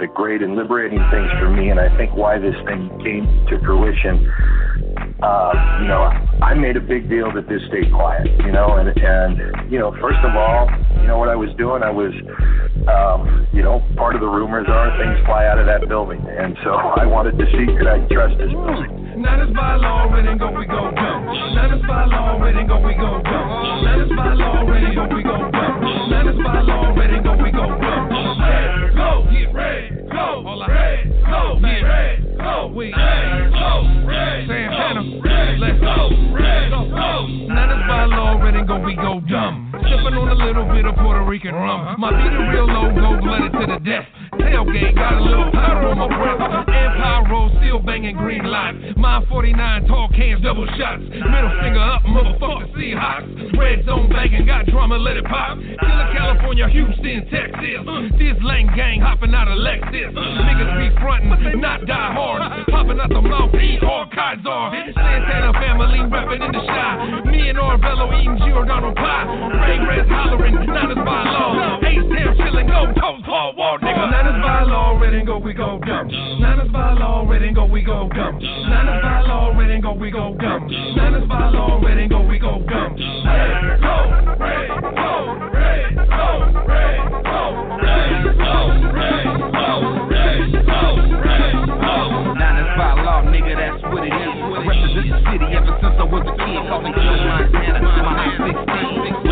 The great and liberating things for me, and I think why this thing came to fruition. Uh, you know, I made a big deal that this stayed quiet. You know, and and you know, first of all, you know what I was doing? I was, um, you know, part of the rumors are things fly out of that building, and so I wanted to see could I trust this building. Now this by law, ready go, we go dumb. Now this by law, ready go, we go dumb. Now this by law, ready go, we go dumb. Now this by law, ready go, we go dumb. Red, go, get red, go, red, go, get red, go, we red, go, red, Santana, let's go, red, go, go. Now this by law, ready go, we go dumb. Sipping on a little bit of Puerto Rican rum. My beat a real low, go blooded to the death. Tailgate got a little powder on my breath. Empire roll, banging green lights. Mine 49, tall cans, double shots. Middle finger up, motherfucker, Seahawks. Red zone banging, got drama, let it pop. Killer California, Houston, Texas. This lane gang hopping out of Lexus. Niggas be frontin', not die hard. Popping out the mouth, eat hard, Kaiser. Santana family rapping in the shot. Me and Orvello eating Giordano pie. Ray Reds hollering, not as by law. Ace Town chillin', go toes, hard wall, nigga. Not as by law, red and go, we go dumb. Not as by law, red and go, we go Not as by law, red and go, we go as by law, red and go, we go. Red, go, go, red, go, red, go, go, go, go, go. Law, nigga, that's what it is. Represent the city ever since I was a kid. Call me Joe Montana, my high 16.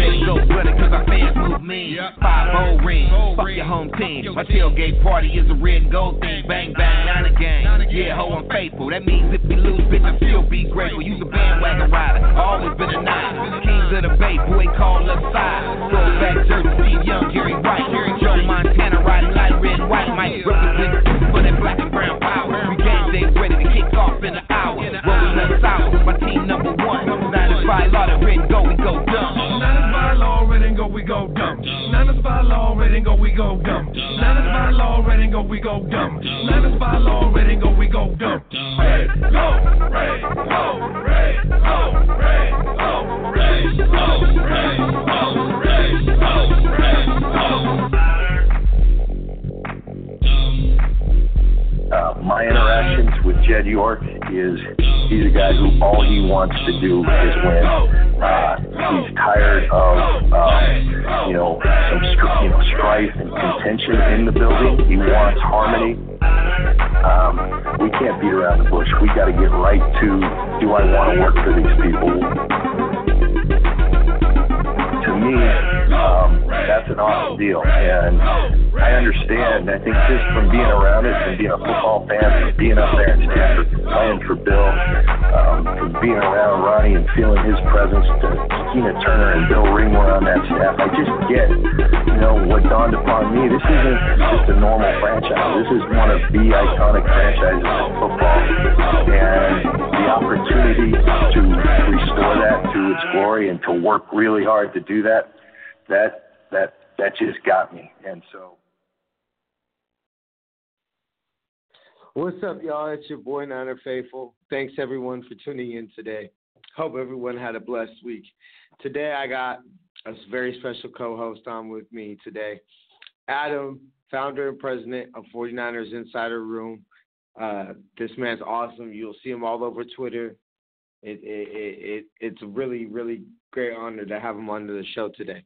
Ready to go, brother, cause our fans move mean. Five O ring, fuck your home team. My tailgate party is a red and gold thing. Bang, bang, nine again. Yeah, ho, I'm faithful. That means if we lose, bitch, I still be grateful. Use a bandwagon rider, always been a nine. Kings of the Bay, boy, call us side. Throwback jersey, Steve Young, Jerry White. Joe Montana riding light red, white. Mike represent for that black and brown power. We game day ready to kick off in an hour. Rolling us out, my team number one. Nine is by law, the go, dumb. Now this by law, red and go, we go dumb. Now this by law, red and go, we go dumb. Now this by law, red and go, we go dumb. Red, go, red, go, red, go, red, go, red, go, red, go, Uh, my interactions with Jed York is he's a guy who all he wants to do is win. Uh, he's tired of um, you know some str- you know strife and contention in the building. He wants harmony. Um, we can't beat around the bush. We got to get right to do I want to work for these people? To me, um, that's an awesome deal, and I understand. I think just from being around it, from being a football fan, from being up there in Stanford, playing for Bill, um, from being around Ronnie and feeling his presence, to Tina Turner and Bill Ringler on that staff, I just get, you know, what dawned upon me. This isn't just a normal franchise. This is one of the iconic franchises in football, and the opportunity to restore that to its glory and to work really hard to do that, that that that just got me. And so. What's up, y'all? It's your boy Niner Faithful. Thanks everyone for tuning in today. Hope everyone had a blessed week. Today I got a very special co-host on with me today. Adam, founder and president of 49ers Insider Room. Uh, this man's awesome. You'll see him all over Twitter. it, it, it, it it's a really really great honor to have him on the show today.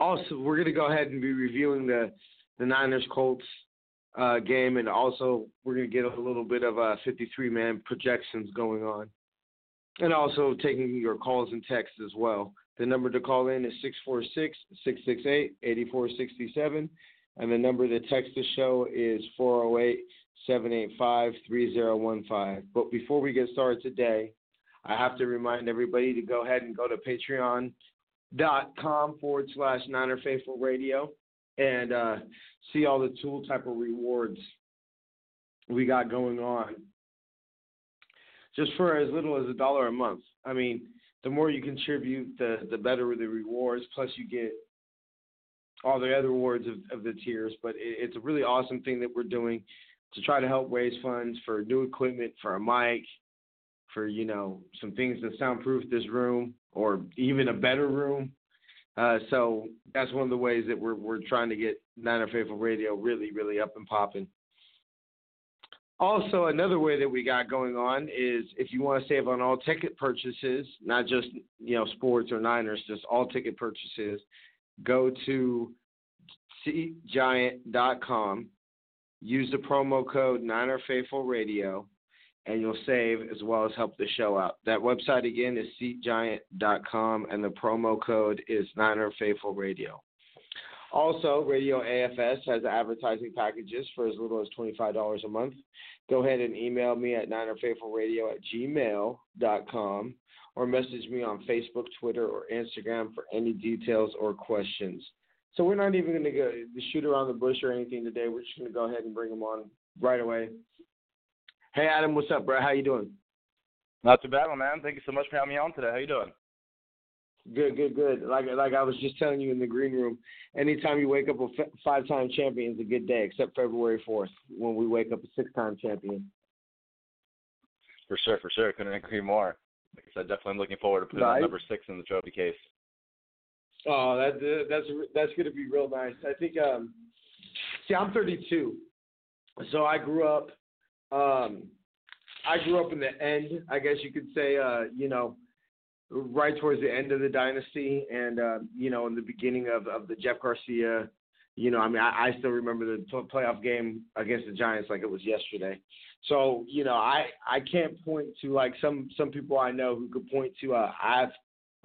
Also, we're going to go ahead and be reviewing the the Niners Colts uh, game, and also we're going to get a little bit of a 53 man projections going on, and also taking your calls and texts as well. The number to call in is 646 668 8467, and the number to text the show is 408 785 3015. But before we get started today, I have to remind everybody to go ahead and go to patreon.com forward slash Niner Faithful Radio and uh, see all the tool type of rewards we got going on. Just for as little as a dollar a month. I mean, the more you contribute, the the better the rewards. Plus, you get all the other rewards of, of the tiers. But it, it's a really awesome thing that we're doing to try to help raise funds for new equipment, for a mic, for you know some things to soundproof this room, or even a better room. Uh, so that's one of the ways that we're we're trying to get Niner Faithful Radio really really up and popping. Also, another way that we got going on is if you want to save on all ticket purchases, not just you know sports or Niners, just all ticket purchases, go to seatgiant.com, use the promo code Niner Faithful Radio, and you'll save as well as help the show out. That website again is seatgiant.com, and the promo code is Niner Faithful Radio. Also, Radio AFS has advertising packages for as little as $25 a month. Go ahead and email me at ninerfaithfulradio at gmail.com or message me on Facebook, Twitter, or Instagram for any details or questions. So we're not even going to go shoot around the bush or anything today. We're just going to go ahead and bring them on right away. Hey, Adam, what's up, bro? How you doing? Not too bad, my man. Thank you so much for having me on today. How you doing? Good, good, good. Like like I was just telling you in the green room, anytime you wake up a f- five-time champion is a good day, except February fourth when we wake up a six-time champion. For sure, for sure. Couldn't agree more. Like I said, definitely looking forward to putting on number six in the trophy case. Oh, that that's that's going to be real nice. I think. Um, see, I'm 32, so I grew up. Um, I grew up in the end, I guess you could say. Uh, you know, right towards the end of the dynasty, and uh, you know, in the beginning of of the Jeff Garcia. You know, I mean, I, I still remember the t- playoff game against the Giants like it was yesterday. So, you know, I I can't point to like some some people I know who could point to. Uh, I've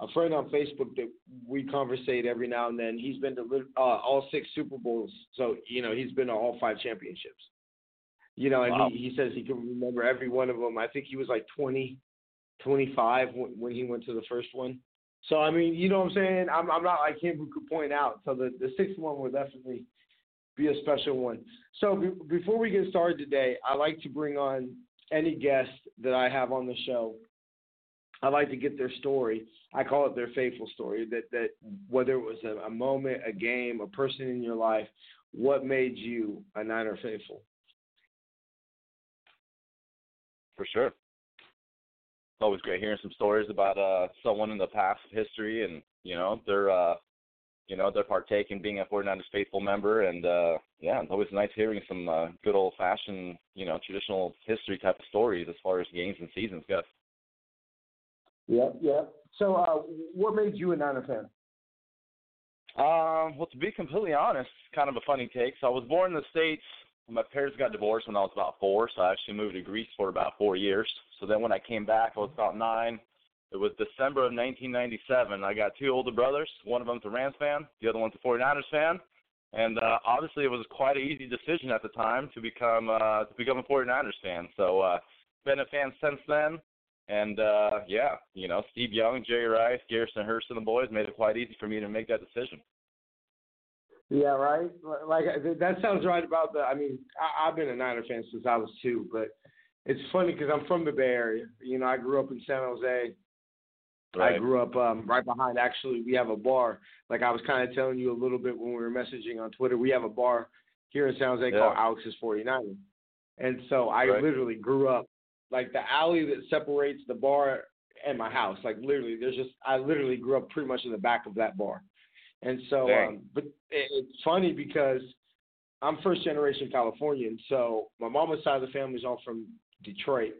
a friend on Facebook that we conversate every now and then. He's been to uh, all six Super Bowls, so you know he's been to all five championships. You know, and Wow. he, he says he can remember every one of them. I think he was like 20, 25 when, when he went to the first one. So I mean, you know what I'm saying? I'm I'm not like him who could point out. So the the sixth one will definitely be a special one. So be, before we get started today, I like to bring on any guest that I have on the show. I like to get their story. I call it their faithful story. That that whether it was a, a moment, a game, a person in your life, what made you a Niner faithful? For sure. It's always great hearing some stories about uh someone in the past history and, you know, their uh you know, their partake in being a 49ers faithful member and uh yeah, it's always nice hearing some uh, good old fashioned, you know, traditional history type of stories as far as games and seasons go. Yeah, yeah. So, uh, what made you a Niner fan? Um, well, to be completely honest, kind of a funny take. So I was born in the States. My parents got divorced when I was about four, so I actually moved to Greece for about four years. So then when I came back, I was about nine. It was December of 1997. I got two older brothers. One of them's a Rams fan. The other one's a 49ers fan. And uh, obviously, it was quite an easy decision at the time to become uh, to become a 49ers fan. So uh, been a fan since then. And uh, yeah, you know, Steve Young, Jerry Rice, Garrison Hearst, and the boys made it quite easy for me to make that decision. Yeah, right. Like that sounds right about the. I mean, I, I've been a Niner fan since I was two, but it's funny because I'm from the Bay Area. You know, I grew up in San Jose. I grew up um, right behind. Actually, we have a bar. Like I was kind of telling you a little bit when we were messaging on Twitter. We have a bar here in San Jose Yeah. called Alex's 49er. And so I Right. literally grew up like the alley that separates the bar and my house. Like literally, there's just I literally grew up pretty much in the back of that bar. And so, um, but it's funny because I'm first generation Californian. So my mama's side of the family is all from Detroit.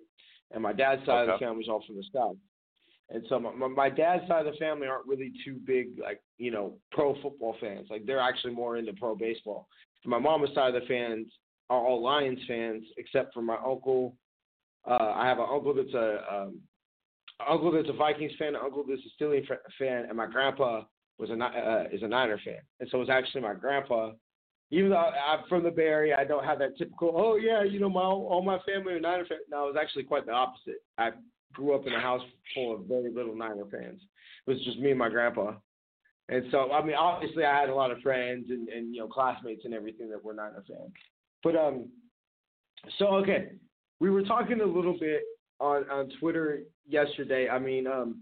and my dad's side of the family is all from the south. And so my, my, my dad's side of the family aren't really too big, like you know, pro football fans. Like they're actually more into pro baseball. My mama's side of the fans are all Lions fans, except for my uncle. Uh, I have an uncle that's a um, uncle that's a Vikings fan, an uncle that's a Steelers fan, and my grandpa was a uh, is a Niner fan. And so it was actually my grandpa. Even though I'm from the Bay Area, I don't have that typical. Oh yeah, you know, my all my family are Niner fans. No, it was actually quite the opposite. I grew up in a house full of very little Niner fans. It was just me and my grandpa. And so, I mean, obviously, I had a lot of friends and, and you know classmates and everything that were Niner fans. But um, so okay, we were talking a little bit on on Twitter yesterday. I mean, um,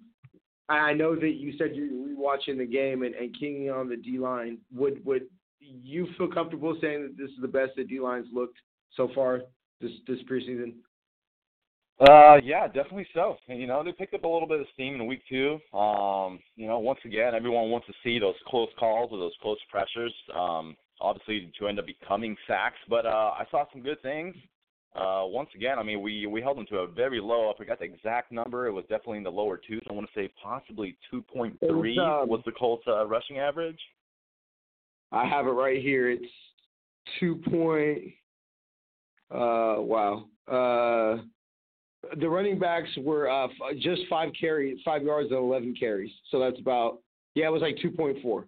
I know that you said you're watching the game and, and kinging on the D line. Would would you feel comfortable saying that this is the best the D line's looked so far this this preseason? Uh, yeah, definitely so. And, you know, they picked up a little bit of steam in week two. Um, you know, once again, everyone wants to see those close calls or those close pressures. Um, obviously to end up becoming sacks, but uh, I saw some good things. Uh, once again, I mean, we we held them to a very low. I forgot the exact number. It was definitely in the lower twos. I want to say possibly 2.3 was, um, was the Colts' uh, rushing average. I have it right here. It's two point. Uh, wow. Uh, the running backs were uh, f- just five carry, five yards and eleven carries. So that's about yeah, it was like two point four.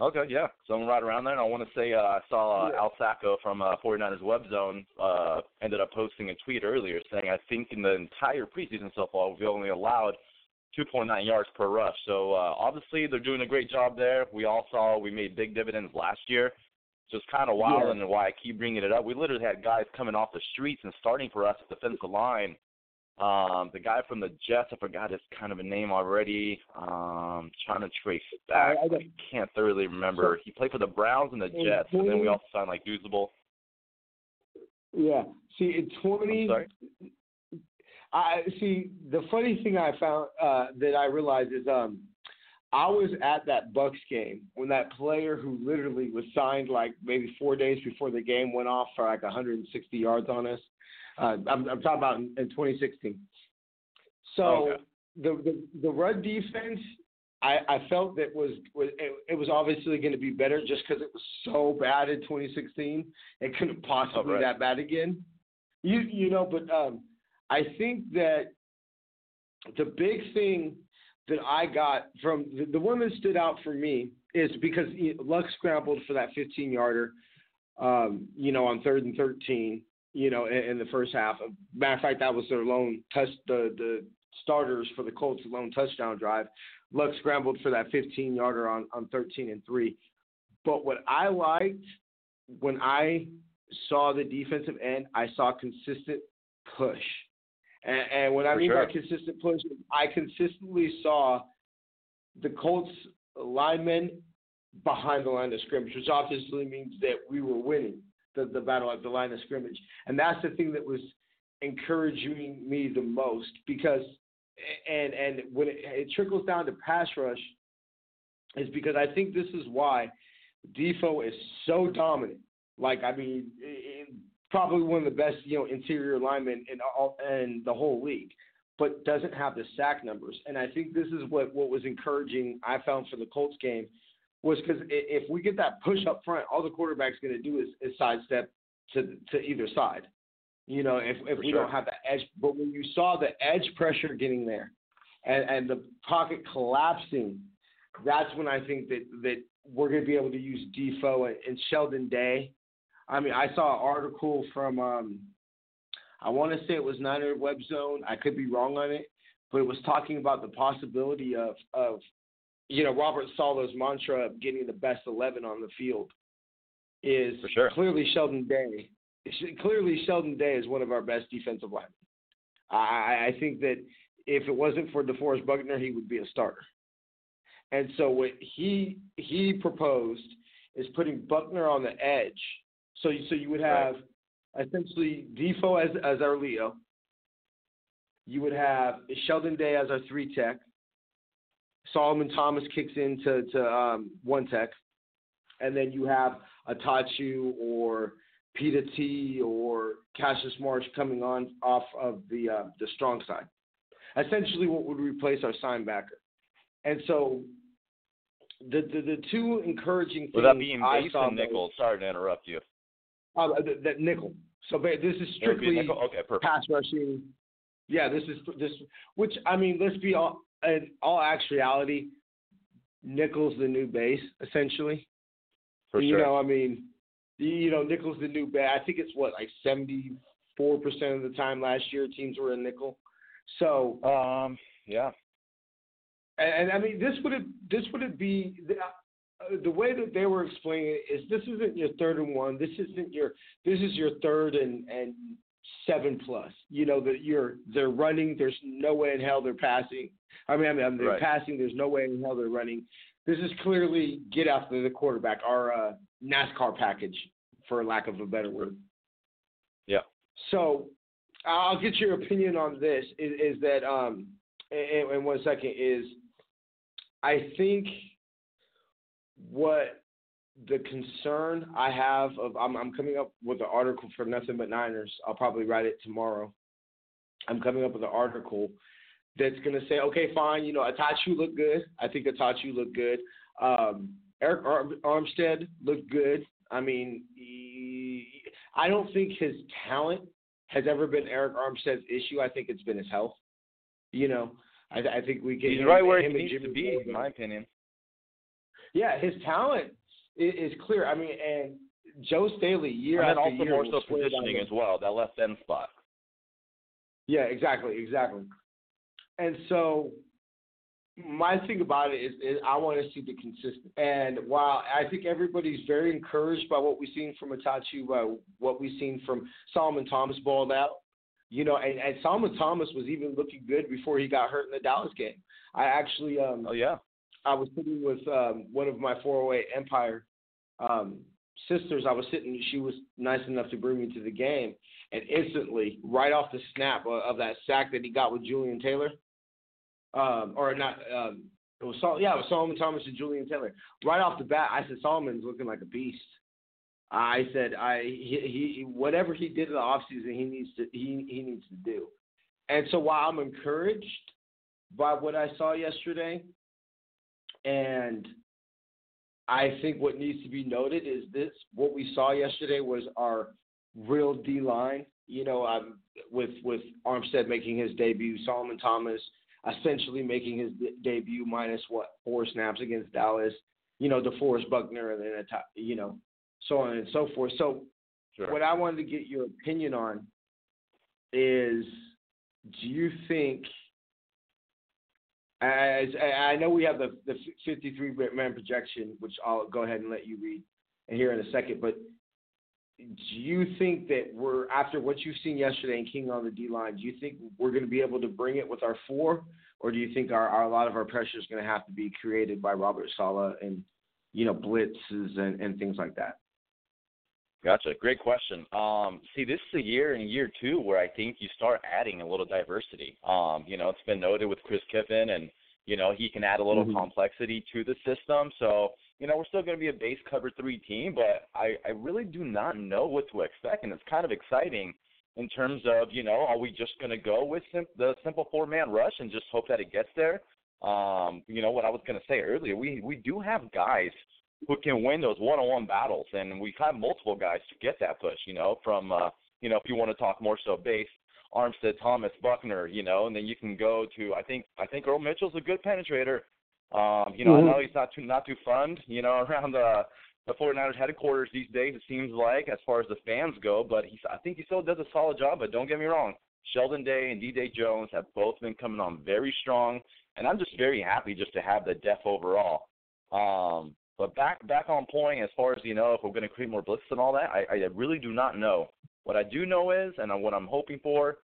Okay, yeah, something right around there. And I want to say uh, I saw uh. Al Sacco from uh, 49ers Web Zone uh, ended up posting a tweet earlier saying I think in the entire preseason so far we only allowed 2.9 yards per rush. So uh, obviously they're doing a great job there. We all saw we made big dividends last year. So it's kind of wild Yeah. and why I keep bringing it up. We literally had guys coming off the streets and starting for us at the defensive line. Um, the guy from the Jets, I forgot his kind of a name already. Um, trying to trace back. I- I can't thoroughly remember. he played for the Browns and the In Jets, and then we 20 also signed like Usable. Yeah. See, in twenty. I see. The funny thing I found uh, that I realized is um, I was at that Bucks game when that player who literally was signed like maybe four days before the game went off for like 160 yards on us. Uh, I'm, I'm talking about in, in 2016. So Okay. the, the the run defense, I, I felt that was was it, it was obviously going to be better just because it was so bad in 2016. It couldn't possibly right. be that bad again. You you know, but um, I think that the big thing that I got from the, the one that stood out for me is because Luck scrambled for that 15 yarder, um, you know, on third and 13, you know, in, in the first half. Matter of fact, that was their lone touch, the, the starters for the Colts' lone touchdown drive. Luck scrambled for that 15 yarder on, on 13 and 3. But what I liked when I saw the defensive end, I saw consistent push. And, and what I mean sure. by consistent push, I consistently saw the Colts linemen behind the line of scrimmage, which obviously means that we were winning the, the battle at the line of scrimmage. And that's the thing that was encouraging me the most because and and when it, it trickles down to pass rush is because I think this is why Defoe is so dominant. Like I mean, i- i- probably one of the best you know interior linemen in all in the whole league, but doesn't have the sack numbers. And I think this is what what was encouraging. I found for the Colts game was because if we get that push up front, all the quarterback's going to do is, is sidestep to to either side. You know, if if For we sure. don't have the edge, but when you saw the edge pressure getting there, and and the pocket collapsing, that's when I think that that we're going to be able to use Defoe and, and Sheldon Day. I mean, I saw an article from um, I want to say it was Niner Web Zone. I could be wrong on it, but it was talking about the possibility of of you know Robert Saleh's mantra of getting the best eleven on the field is For sure. clearly Sheldon Day. Clearly, Sheldon Day is one of our best defensive linemen. I, I think that if it wasn't for DeForest Buckner, he would be a starter. And so what he he proposed is putting Buckner on the edge. So you, so you would have essentially Defoe as as our Leo. You would have Sheldon Day as our three tech. Solomon Thomas kicks into to um, one tech, and then you have Attaochu or Pita T or Cassius Marsh coming on off of the uh, the strong side. Essentially, what would replace our sign backer. And so, the the, the two encouraging things Without being I base saw and nickel, sorry to interrupt you. Uh, that, that nickel. So this is be strictly? Okay, pass rushing. Yeah, this is this, which I mean, let's be all in all actuality, nickel's the new base essentially. For you sure. know, I mean, you- know, nickel's the new base. I think it's what like seventy four percent of the time last year teams were in nickel. So Um, yeah. and, and I mean, this would it this would it be the, uh, the way that they were explaining it is this isn't your third and one. This isn't your this is your third and and seven plus. You know that you're they're running. There's no way in hell they're passing. I mean, I mean they're Right. passing. There's no way in hell they're running. This is clearly get after the quarterback. Our uh, NASCAR package, for lack of a better word. Yeah. So I'll get your opinion on this. Is, is that um one second is I think what the concern I have of I'm I'm coming up with an article for Nothing But Niners. I'll probably write it tomorrow. I'm coming up with an article that's going to say, okay, fine, you know, Attaochu looked good. I think Attaochu looked good. Um, Arik Ar- Armstead looked good. I mean, he, I don't think his talent has ever been Arik Armstead's issue. I think it's been his health. You know, I, I think we can. He's right where he him and needs to be, in my opinion. yeah, his talent is, is clear. I mean, and Joe Staley year and after also year more so positioning as well, that left end spot. Yeah, exactly, exactly. And so my thing about it is, is I want to see the consistent. And while I think everybody's very encouraged by what we've seen from Attaochu, by what we've seen from Solomon Thomas balled out, you know, and, and Solomon Thomas was even looking good before he got hurt in the Dallas game. I actually, um, Oh yeah. I was sitting with um, one of my 408 Empire um, sisters. I was sitting. She was nice enough to bring me to the game, and instantly, right off the snap of, of that sack that he got with Julian Taylor, um, or not, um, it was Sol- yeah, it was Solomon Thomas and Julian Taylor. Right off the bat, I said Solomon's looking like a beast. I said I he, he whatever he did in the offseason, he needs to he he needs to do. And so while I'm encouraged by what I saw yesterday, and I think what needs to be noted is this: what we saw yesterday was our real D line. You know, um, with with Armstead making his debut, Solomon Thomas essentially making his de- debut minus what four snaps against Dallas. You know, DeForest Buckner, and then a top, you know, so on and so forth. So, Sure. what I wanted to get your opinion on is: Do you think as I know we have the the 53 man projection, which I'll go ahead and let you read here in a second. But do you think that we're after what you've seen yesterday in King on the D line? Do you think we're going to be able to bring it with our four, or do you think our, our a lot of our pressure is going to have to be created by Robert Saleh and you know blitzes and, and things like that? Gotcha. Great question. Um, see, this is a year in year two where I think you start adding a little diversity. Um, you know, it's been noted with Chris Kiffin, and you know he can add a little Mhm. complexity to the system. So you know we're still going to be a base cover three team, but I I really do not know what to expect, and it's kind of exciting in terms of you know are we just going to go with sim- the simple four man rush and just hope that it gets there? Um, you know what I was going to say earlier, we we do have guys who can win those one-on-one battles, and we've had multiple guys to get that push. You know, from uh, you know if you want to talk more so base, Armstead, Thomas, Buckner. You know, and then you can go to I think I think Earl Mitchell's a good penetrator. Um, you know, Mhm. I know he's not too not too fun. You know, around the the 49ers headquarters these days, it seems like as far as the fans go. But he's I think he still does a solid job. But don't get me wrong, Sheldon Day and D.J. Jones have both been coming on very strong, and I'm just very happy just to have the depth overall. Um, but back back on point as far as you know, if we're going to create more blitzes and all that, I, I really do not know. What I do know is, and what I'm hoping for,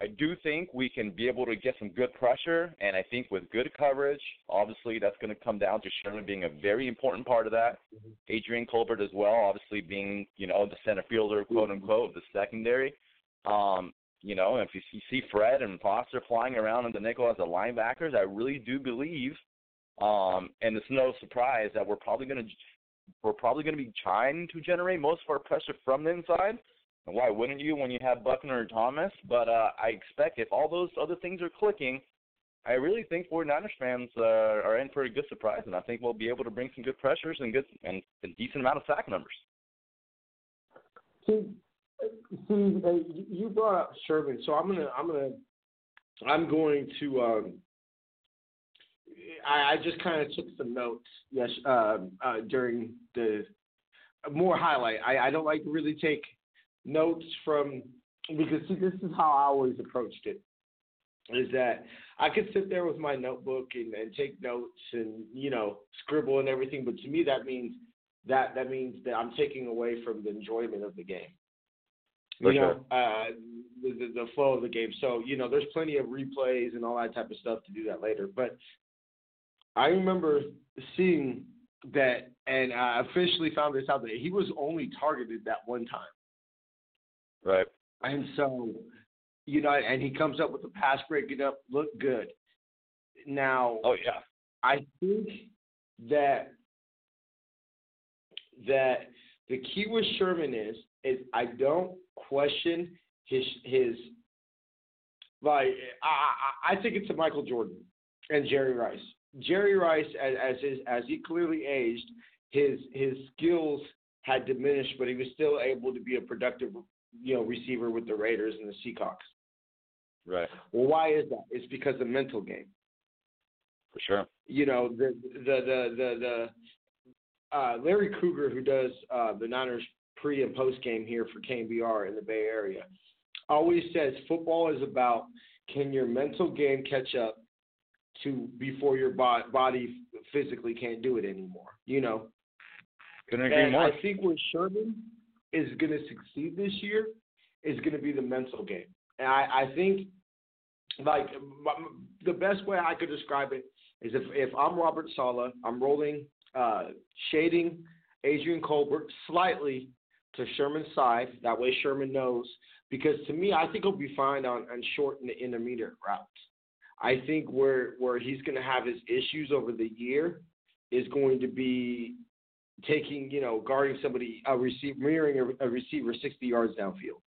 I do think we can be able to get some good pressure, and I think with good coverage, obviously that's going to come down to Sherman being a very important part of that. Adrian Colbert as well, obviously being you know the center fielder, quote unquote, of the secondary. Um, you know, if you see- see Fred and Foster flying around in the nickel as the linebackers, I really do believe, um, and it's no surprise that we're probably going to we're probably going to be trying to generate most of our pressure from the inside. And why wouldn't you when you have Buckner and Thomas? But uh, I expect if all those other things are clicking, I really think 49ers fans uh, are in for a good surprise, and I think we'll be able to bring some good pressures and good and a decent amount of sack numbers. See, see, uh, you brought up Sherman, so I'm gonna, I'm gonna, I'm going to. Um, I, I just kind of took some notes, yes, uh, uh, during the more highlight. I, I don't like to really take notes from because see, this is how I always approached it. Is that I could sit there with my notebook and, and take notes and you know scribble and everything, but to me that means that that means that I'm taking away from the enjoyment of the game. For you know, uh, the the flow of the game. So you know, there's plenty of replays and all that type of stuff to do that later. But I remember seeing that, and I officially found this out that he was only targeted that one time. Right. And so, you know, and he comes up with the pass breaking up, look good. Now, Oh yeah. I think that that the key with Sherman is is I don't question his his like I I I think it's a Michael Jordan and Jerry Rice. Jerry Rice as as his, as he clearly aged, his his skills had diminished, but he was still able to be a productive you know receiver with the Raiders and the Seahawks. Right. Well, why is that? It's because the mental game For sure. you know the the the the, the uh, Larry Krueger who does uh, the Niners pre and post game here for KNBR in the Bay Area always says football is about can your mental game catch up to before your bo- body physically can't do it anymore. You know, Couldn't agree and more. I think where Sherman is going to succeed this year is going to be the mental game. And I, I think, like, m- the best way I could describe it is if, if I'm Robert Saleh, I'm rolling, uh, shading Adrian Colbert slightly to Sherman's side. That way Sherman knows. Because to me, I think he'll be fine on, on short and the intermediate routes. I think where where he's going to have his issues over the year is going to be taking, you know, guarding somebody, a receiver, mirroring a, a receiver 60 yards downfield,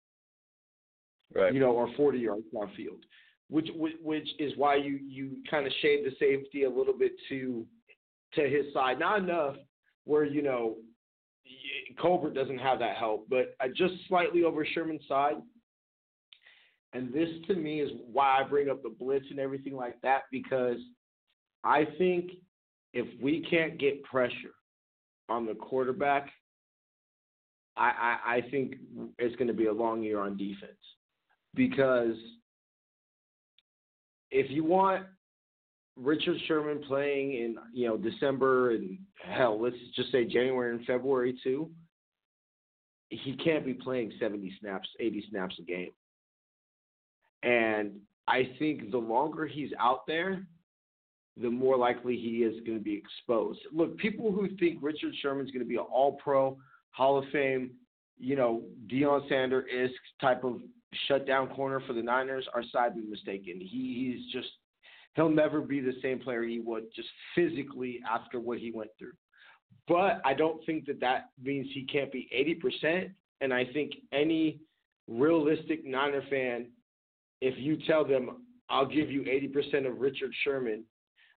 Right. you know, or 40 yards downfield, which which, which is why you you kind of shade the safety a little bit to to his side, not enough where you know Colbert doesn't have that help, but uh, just slightly over Sherman's side. And this to me is why I bring up the blitz and everything like that because I think if we can't get pressure on the quarterback, I, I, I think it's going to be a long year on defense because if you want Richard Sherman playing in you know December and hell, let's just say January and February too, he can't be playing 70 snaps, 80 snaps a game. And I think the longer he's out there, the more likely he is going to be exposed. Look, people who think Richard Sherman's going to be an all pro, Hall of Fame, you know, Deion Sander isk type of shutdown corner for the Niners are sadly mistaken. He, he's just, he'll never be the same player he would just physically after what he went through. But I don't think that that means he can't be 80%. And I think any realistic Niner fan, if you tell them, I'll give you 80% of Richard Sherman,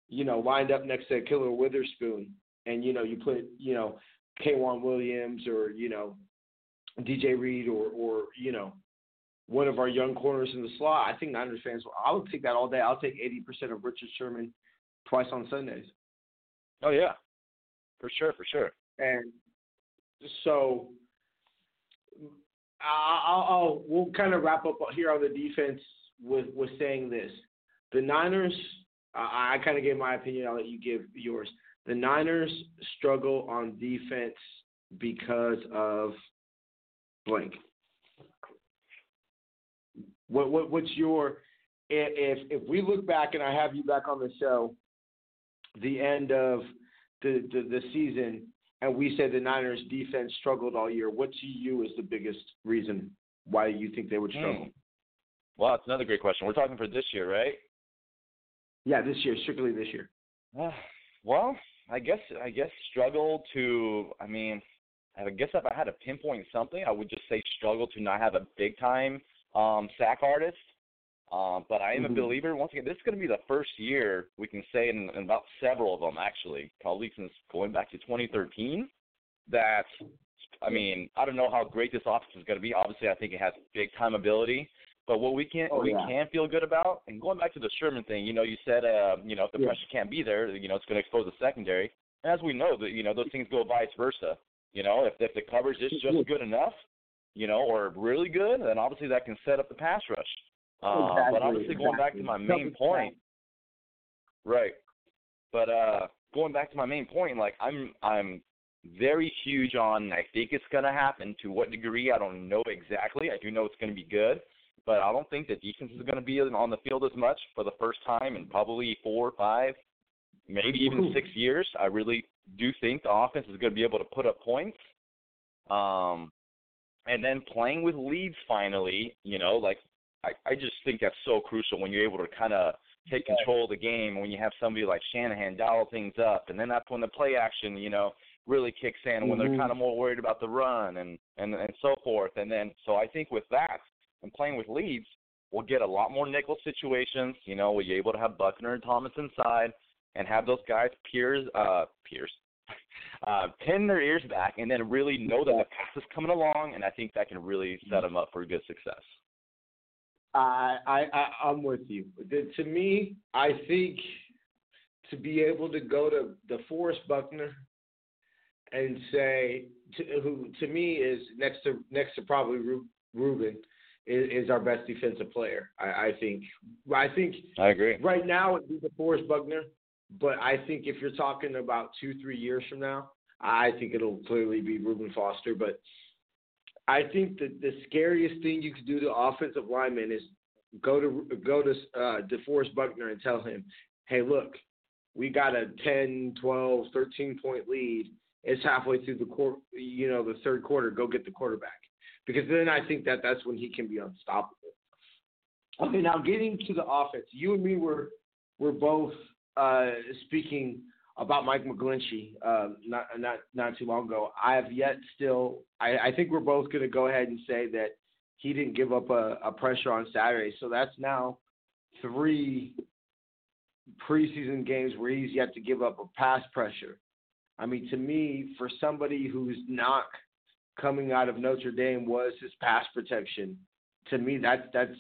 you know, lined up next to Ahkello Witherspoon, and, you know, you put, you know, K'Waun Williams or, you know, DJ Reed or, or, you know, one of our young corners in the slot, I think Niners fans, will, I would take that all day. I'll take 80% of Richard Sherman twice on Sundays. Oh yeah. For sure. For sure. And so I'll, I'll we'll kind of wrap up here on the defense with with saying this: the Niners. I, I kind of gave my opinion. I'll let you give yours. The Niners struggle on defense because of blank. What what what's your if if we look back and I have you back on the show, the end of the the, the season, and we said the Niners defense struggled all year. What to you is the biggest reason why you think they would struggle? Hmm. Well, that's another great question. We're talking for this year, right? Yeah, this year, strictly this year. well, I guess I guess struggle to. I mean, I guess if I had to pinpoint something, I would just say struggle to not have a big time um, sack artist. Um, but I am Mhm. a believer. Once again, this is going to be the first year we can say in, in about several of them, actually, probably since going back to 2013, that I mean, I don't know how great this offense is going to be. Obviously, I think it has big time ability. But what we can Oh, we yeah. can feel good about, and going back to the Sherman thing, you know, you said, uh, you know, if the Yeah. pressure can't be there, you know, it's going to expose the secondary. And as we know, that you know, those things go vice versa. You know, if if the coverage is just good enough, you know, or really good, then obviously that can set up the pass rush. Uh, Exactly, but obviously, going back to my exactly. main point, right? But uh, going back to my main point, like I'm I'm very huge on. I think it's going to happen. To what degree, I don't know exactly. I do know it's going to be good, but I don't think the defense is going to be on the field as much for the first time in probably four or five, maybe even six years. I really do think the offense is going to be able to put up points. Um, and then playing with leads finally, you know, like I, I just think that's so crucial when you're able to kind of take control of the game when you have somebody like Shanahan dial things up, and then that's when the play action, you know, really kicks in when Mhm. they're kind of more worried about the run and and and so forth. And then so I think with that and playing with leads, we'll get a lot more nickel situations. You know, we'll be able to have Buckner and Thomas inside and have those guys peers uh peers uh, pin their ears back and then really know that the pass is coming along, and I think that can really set them up for good success. I, I, I I'm with you. The, to me, I think to be able to go to DeForest Buckner and say to, who to me is next to next to probably Reuben is, is our best defensive player. I, I think I think I agree. right now it'd be DeForest Buckner, but I think if you're talking about two three years from now, I think it'll clearly be Reuben Foster. But I think that the scariest thing you could do to offensive lineman is go to go to uh, DeForest Buckner and tell him, "Hey, look, we got a 10, 12, 13 point lead. It's halfway through the quarter, you know, the third quarter. Go get the quarterback." Because then I think that that's when he can be unstoppable. Okay, now getting to the offense, you and me were were both uh, speaking about Mike McGlinchey uh, not not not too long ago. I have yet still. I, I think we're both going to go ahead and say that he didn't give up a, a pressure on Saturday. So that's now three preseason games where he's yet to give up a pass pressure. I mean, to me, for somebody whose knock coming out of Notre Dame was his pass protection, to me that's that's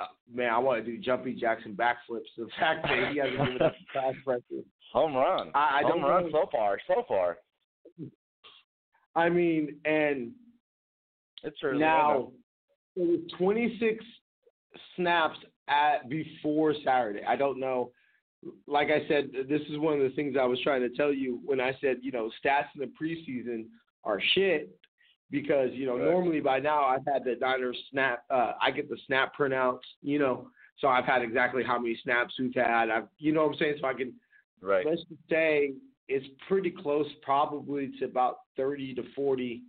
Uh, man, I want to do jumpy Jackson backflips. The fact that he hasn't given up a pass pressure. Home run. I, I don't Home run know. so far. So far, I mean, and it's now it was 26 snaps at before Saturday. I don't know. Like I said, this is one of the things I was trying to tell you when I said, you know, stats in the preseason are shit because you know Right. normally by now I've had the Niners snap. Uh, I get the snap printouts, you know, so I've had exactly how many snaps we've had. I've, you know, what I'm saying, so I can right. let's just say it's pretty close, probably to about 30 to 40,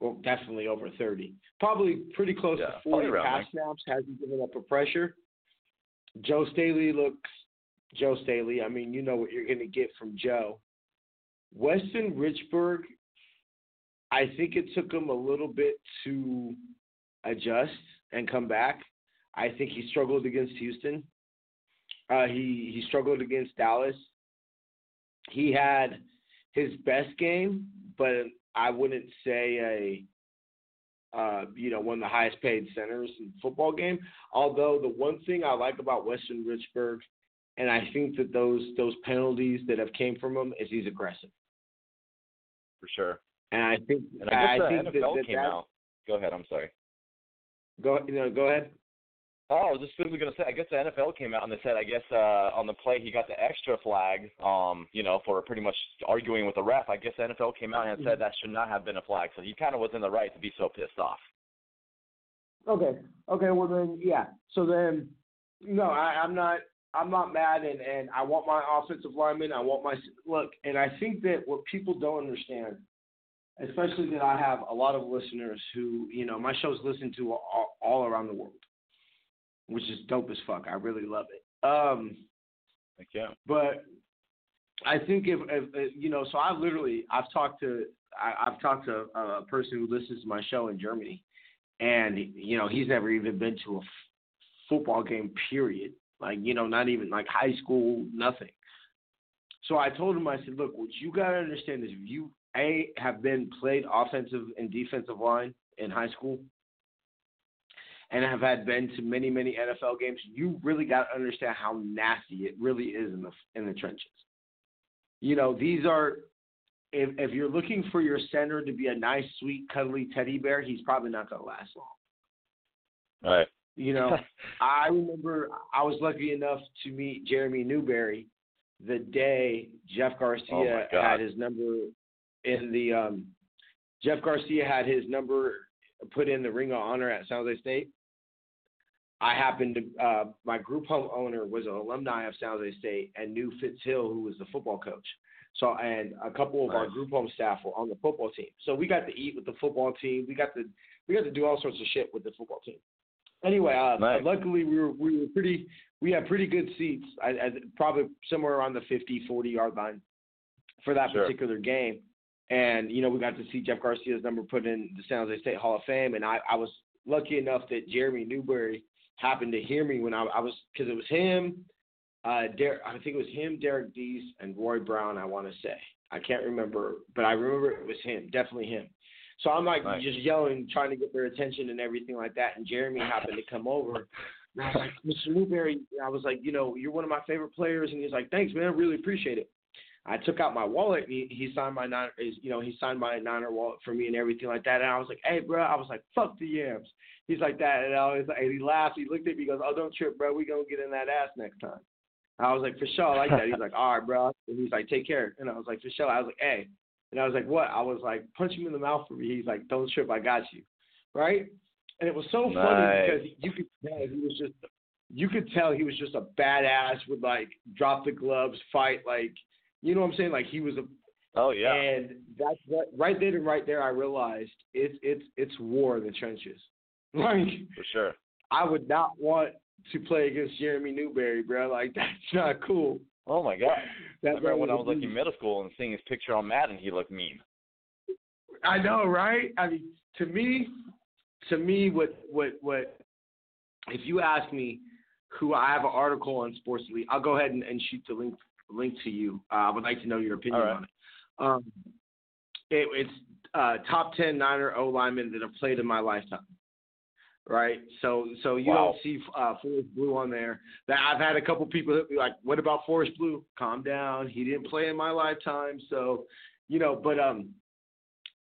well, definitely over 30. Probably pretty close Yeah, to probably 40 around pass snaps. Hasn't given up a pressure. Joe Staley looks Joe Staley. I mean, you know what you're going to get from Joe. Weston Richburg, I think it took him a little bit to adjust and come back. I think he struggled against Houston. Uh, he he struggled against Dallas. He had his best game, but I wouldn't say a uh, you know one of the highest paid centers in football game. Although the one thing I like about Weston Richburg, and I think that those those penalties that have came from him is he's aggressive, For sure. And I think And I guess think the that, NFL that came that- out. Go ahead. I'm sorry. Go you know go ahead. Oh, I was just simply going to say, I guess the NFL came out and they said, I guess uh, on the play he got the extra flag, um, you know, for pretty much arguing with the ref. I guess the NFL came out and said that should not have been a flag, so he kind of was in the right to be so pissed off. Okay. Okay. Well then, yeah. So then, no, I, I'm not. I'm not mad, and and I want my offensive lineman. I want my look, and I think that what people don't understand, especially that I have a lot of listeners who, you know, my show's listened to all, all around the world, which is dope as fuck. I really love it. Um, Like, yeah. but I think if, if, you know, so I literally I've talked to I, I've talked to a, a person who listens to my show in Germany, and you know he's never even been to a f- football game. Period. Like you know, not even like high school, nothing. So I told him, I said, look, what you gotta understand is if you a have been played offensive and defensive line in high school, and have had been to many many NFL games, you really got to understand how nasty it really is in the in the trenches. You know, these are if if you're looking for your center to be a nice, sweet, cuddly teddy bear, he's probably not going to last long. Right. You know, I remember I was lucky enough to meet Jeremy Newberry the day Jeff Garcia Oh, my God. had his number in the um Jeff Garcia had his number put in the Ring of Honor at San Jose State. I happened to uh my group home owner was an alumni of San Jose State and knew Fitz Hill who was the football coach. So and a couple of our group home staff were on the football team. So we got to eat with the football team. We got to we got to do all sorts of shit with the football team. Anyway, uh, Nice. luckily we were we were pretty we had pretty good seats. I, I probably somewhere around the 50, 40 yard line for that Sure. particular game. And you know we got to see Jeff Garcia's number put in the San Jose State Hall of Fame, and I, I was lucky enough that Jeremy Newberry happened to hear me when I, I was because it was him, uh, Der- I think it was him, Derrick Deese, and Roy Brown. I want to say I can't remember, but I remember it was him, definitely him. So I'm like Nice. just yelling, trying to get their attention and everything like that. And Jeremy happened to come over. And I was like, Mr. Newberry, I was like, you know, you're one of my favorite players. And he's like, thanks, man. I really appreciate it. I took out my wallet. And he, he signed my nine, is you know, he signed my Niner wallet for me and everything like that. And I was like, hey, bro. I was like, fuck the yams. He's like that, and I was like, and he laughed. He looked at me. He goes, oh, don't trip, bro. We gonna get in that ass next time. I was like, for sure, I like that. He's like, all right, bro. And he's like, take care. And I was like, for sure. I was like, hey. And I was like, what? I was like, punch him in the mouth for me. He's like, don't trip. I got you. Right? And it was so funny because you could tell he was just, you could tell he was just a badass. Would like drop the gloves, fight like, you know what I'm saying? Like he was a Oh yeah. and that's what, right then and right there, I realized it's it's it's war in the trenches. Like For sure. I would not want to play against Jeremy Newberry, bro. Like that's not cool. Oh my god. That I remember when I was like in middle school and seeing his picture on Madden, he looked mean. I know, right? I mean, to me, to me, what what what? If you ask me, who I have an article on Sports Elite, I'll go ahead and, and shoot the link link to you. Uh, I would like to know your opinion right. on it. Um, it it's uh, top ten Niner O linemen that have played in my lifetime. Right, so so you Wow. don't see uh, Forrest Blue on there. That I've had a couple people that be like, "What about Forrest Blue? Calm down. He didn't play in my lifetime." So, you know, but um,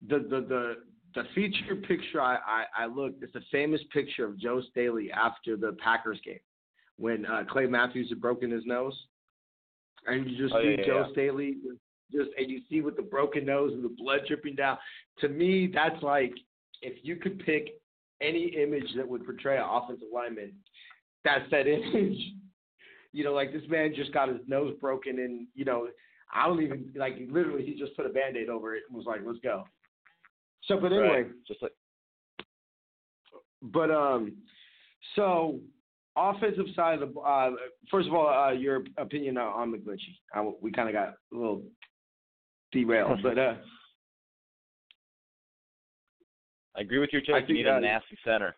the the the the feature picture I, I, I looked it's a famous picture of Joe Staley after the Packers game when uh, Clay Matthews had broken his nose, and you just Oh, see yeah, Joe yeah. Staley just and you see with the broken nose and the blood dripping down. To me, that's like if you could pick any image that would portray an offensive lineman, that's that image. You know, like this man just got his nose broken, and you know, I don't even like literally he just put a band-aid over it and was like, "Let's go." So, but anyway, Right. Just like but um, so offensive side of the uh, first of all, uh, your opinion on, on McGlinchey. I, we kind of got a little derailed, but uh, I agree with your I take. You need a that- nasty center.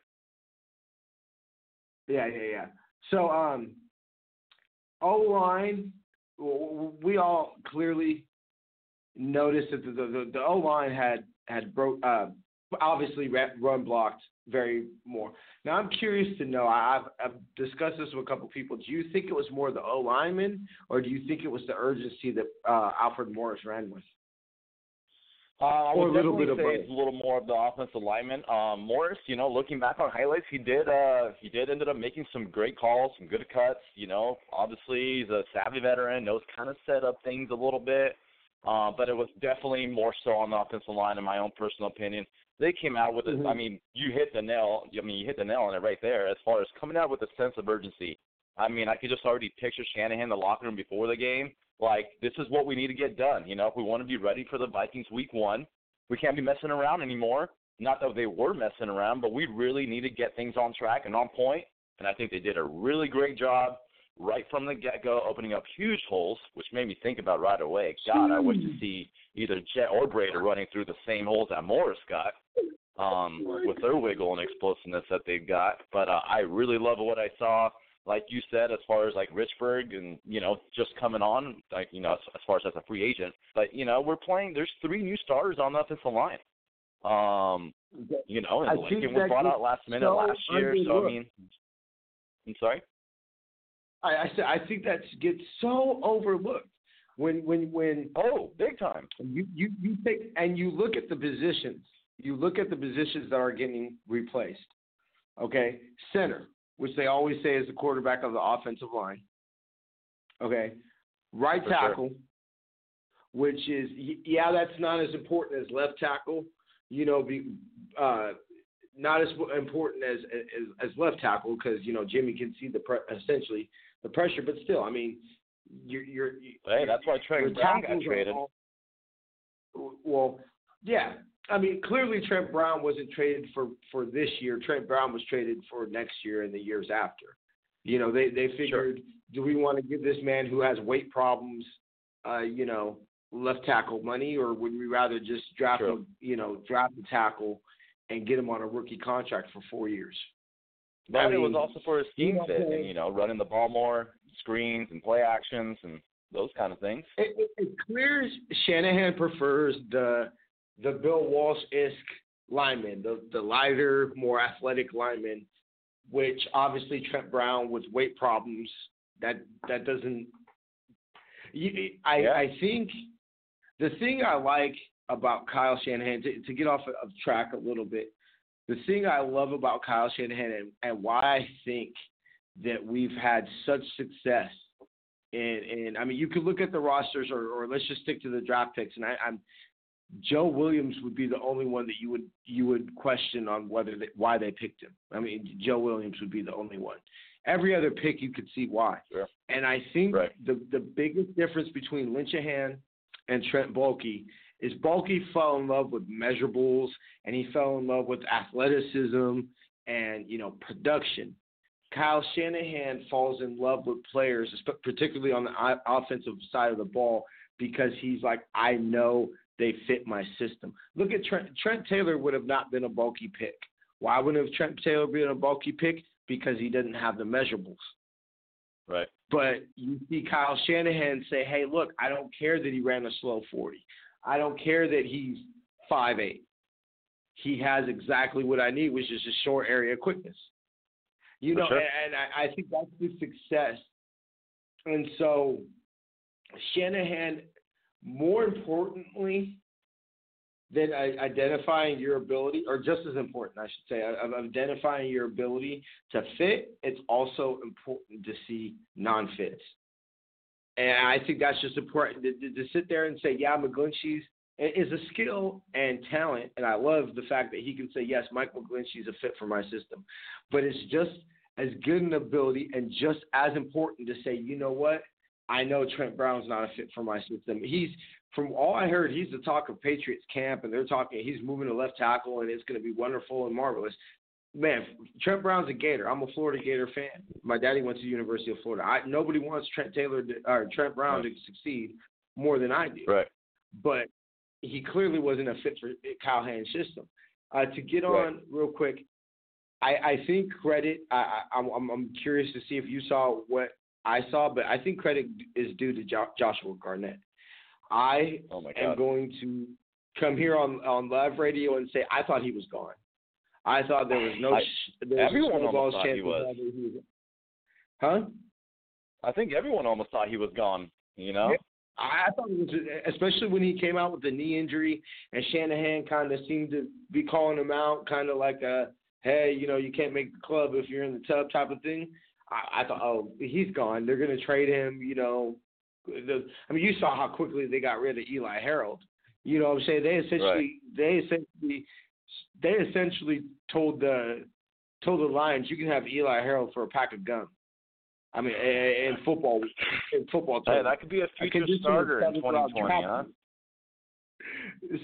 yeah, yeah, yeah. So um, O line, we all clearly noticed that the the, the O line had had broke uh, obviously run blocked very more. Now I'm curious to know. I- I've I've discussed this with a couple people. Do you think it was more the O lineman, or do you think it was the urgency that uh, Alfred Morris ran with? Uh, I Or would a little definitely bit of say both. it's a little more of the offensive lineman. Um, Morris, you know, looking back on highlights, he did uh he did ended up making some great calls, some good cuts. You know, obviously he's a savvy veteran, knows kind of set up things a little bit. Uh, but it was definitely more so on the offensive line, in my own personal opinion. They came out with it. Mhm. I mean, you hit the nail. I mean, you hit the nail on it right there. As far as coming out with a sense of urgency. I mean, I could just already picture Shanahan in the locker room before the game. Like, this is what we need to get done. You know, if we want to be ready for the Vikings week one, we can't be messing around anymore. Not that they were messing around, but we really need to get things on track and on point. And I think they did a really great job right from the get go, opening up huge holes, which made me think about right away. God, I wish to see either Jet or Breida running through the same holes that Morris got. Um, with their wiggle and explosiveness that they've got, but uh, I really love what I saw like you said, as far as like Richburg and you know just coming on, like you know as, as far as as a free agent. But you know we're playing. There's three new starters on the offensive line. Um, you know, and Lincoln was brought out last minute so last year. So I mean, I'm sorry. I, I I think that gets so overlooked when when when oh big time you you you take and you look at the positions you look at the positions that are getting replaced okay center which they always say is the quarterback of the offensive line. Okay, right For tackle, sure. which is yeah, that's not as important as left tackle. You know, be uh, not as important as as, as left tackle because you know Jimmy can see the pre- essentially the pressure, but still, I mean, you're you're. Hey, that's why Trent Brown got traded. All, well, yeah, I mean, clearly Trent Brown wasn't traded for for this year. Trent Brown was traded for next year and the years after. You know, they they figured, Sure. do we want to give this man who has weight problems, uh, you know, left tackle money, or would we rather just draft him, you know, draft a tackle and get him on a rookie contract for four years? But I it was also for his you scheme know, fit and you know running the ball more, screens and play actions and those kind of things. It, it, it clears Shanahan prefers the the Bill Walsh esque lineman, the the lighter, more athletic lineman, which obviously Trent Brown with weight problems that that doesn't. You, I Yeah. I think the thing I like about Kyle Shanahan to, to get off of track a little bit, the thing I love about Kyle Shanahan and, and why I think that we've had such success and and I mean you could look at the rosters or, or let's just stick to the draft picks and I, I'm Joe Williams would be the only one that you would you would question on whether they, why they picked him. I mean Joe Williams would be the only one. Every other pick you could see why. Sure. And I think Right. the the biggest difference between Lynchahan and Trent Baalke is Baalke fell in love with measurables and he fell in love with athleticism and you know production. Kyle Shanahan falls in love with players, particularly on the offensive side of the ball, because he's like, I know they fit my system. Look at Trent. Trent Taylor would have not been a Baalke pick. Why wouldn't have Trent Taylor been a Baalke pick? Because he didn't have the measurables. Right. But you see Kyle Shanahan say, hey, look, I don't care that he ran a slow 40. I don't care that he's 5'8. He has exactly what I need, which is a short area quickness. You For know, sure. and I, I think that's the success. And so Shanahan, more importantly than identifying your ability, or just as important, I should say, of identifying your ability to fit, it's also important to see non-fits. And I think that's just important to, to, to sit there and say, yeah, McGlinchey's is a skill and talent, and I love the fact that he can say, yes, Mike McGlinchey's a fit for my system. But it's just as good an ability and just as important to say, you know what? I know Trent Brown's not a fit for my system. He's from all I heard, he's the talk of Patriots camp, and they're talking he's moving to left tackle, and it's going to be wonderful and marvelous. Man, Trent Brown's a Gator. I'm a Florida Gator fan. My daddy went to the University of Florida. I, nobody wants Trent Taylor to, or Trent Brown to succeed more than I do Right. but he clearly wasn't a fit for Kyle Hand's system. Uh, to get on Right. real quick, I, I think credit. I, I, I'm I'm curious to see if you saw what I saw, but I think credit is due to jo- Joshua Garnett. I Oh am going to come here on on live radio and say I thought he was gone. I thought there was no. I- sh- there was everyone almost thought he was. he was. Huh? I think everyone almost thought he was gone. You know. I thought it was, especially when he came out with the knee injury, and Shanahan kind of seemed to be calling him out, kind of like a, hey, you know, you can't make the club if you're in the tub type of thing. I, I thought, oh, he's gone. They're going to trade him. You know, the, I mean, you saw how quickly they got rid of Eli Harold. You know what I'm saying? They essentially, they essentially, they essentially told the told the Lions, you can have Eli Harold for a pack of gum. I mean, in football, in football Hey, that could be a future starter in seventh round 2020, huh?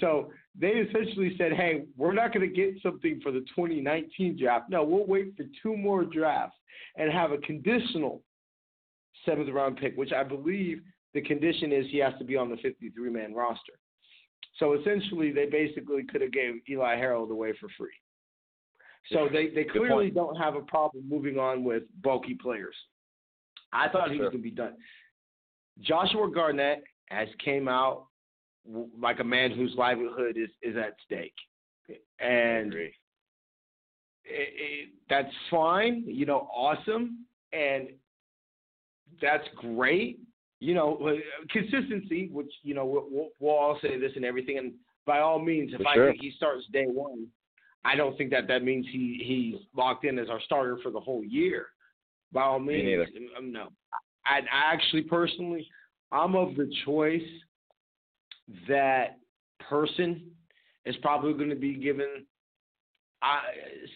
So they essentially said, "Hey, we're not going to get something for the 2019 draft. No, we'll wait for two more drafts and have a conditional seventh round pick, which I believe the condition is he has to be on the 53 man roster. So essentially, they basically could have gave Eli Harold away for free. So they, they clearly don't have a problem moving on with Baalke players. I thought he Sure. was going to be done. Joshua Garnett has came out like a man whose livelihood is, is at stake. And it, it, that's fine, you know, awesome, and that's great. You know, uh, consistency, which you know we'll, we'll, all say this and everything, and by all means, if For I sure. think he starts day one, I don't think that that means he he's locked in as our starter for the whole year. By all means, neither. um, no. I, I actually personally, I'm of the choice that person is probably going to be given I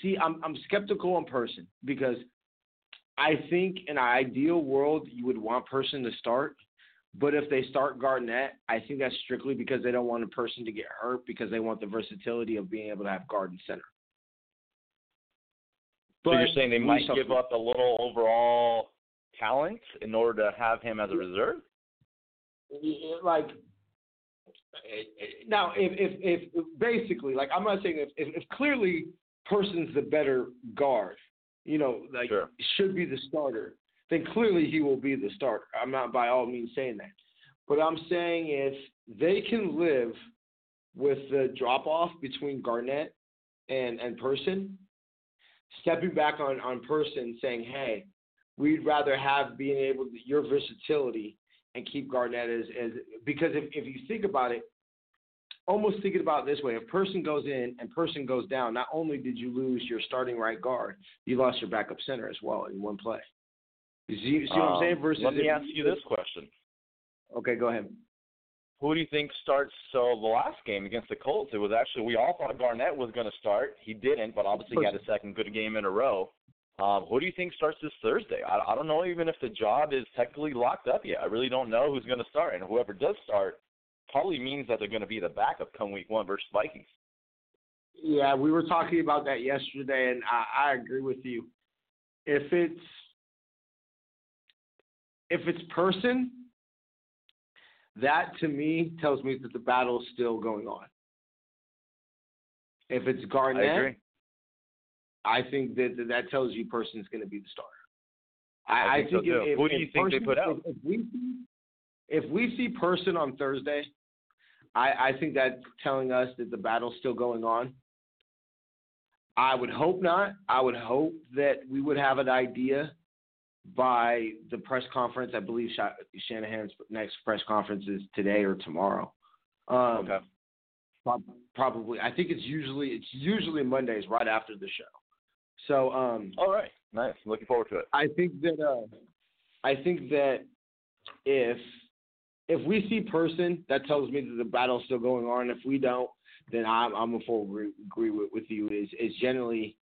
see. I'm I'm skeptical on person because I think in an ideal world you would want person to start, but if they start Garnett, I think that's strictly because they don't want a person to get hurt because they want the versatility of being able to have guard and center. So you're saying they might give up a little overall talent in order to have him as a reserve? Like now if, if if basically like I'm not saying if, if if clearly person's the better guard, you know, like Sure. should be the starter, then clearly he will be the starter. I'm not by all means saying that. But I'm saying if they can live with the drop off between Garnett and and Person, stepping back on on Person saying, "Hey, we'd rather have being able to, your versatility and keep Garnett as as because if if you think about it, almost thinking about it this way, if Person goes in and Person goes down, not only did you lose your starting right guard, you lost your backup center as well in one play. You see, see what I'm Um, saying? Versus let me ask you this question. Okay, go ahead. Who do you think starts? So the last game against the Colts, it was actually we all thought Garnett was going to start. He didn't, but obviously he had a second good game in a row. Um, who do you think starts this Thursday? I, I don't know even if the job is technically locked up yet. I really don't know who's going to start, and whoever does start probably means that they're going to be the backup come Week One versus Vikings. Yeah, we were talking about that yesterday, and I, I agree with you. If it's if it's person, that to me tells me that the battle is still going on. If it's I Garnett, agree. I think that that, tells you person's going to be the starter. I think so, if, too. if, Who do you think they put out? If, if we see, if we see person on Thursday, I, I think that's telling us that the battle's still going on. I would hope not. I would hope that we would have an idea by the press conference. I believe Sha- Shanahan's next press conference is today or tomorrow. Um, Okay. Probably. I think it's usually it's usually Mondays right after the show. So um, All right. Nice. I'm Looking forward to it. I think that uh, I think that if if we see person, that tells me that the battle's still going on. If we don't, then I'm I'm a full agree, agree with, with you. Is is generally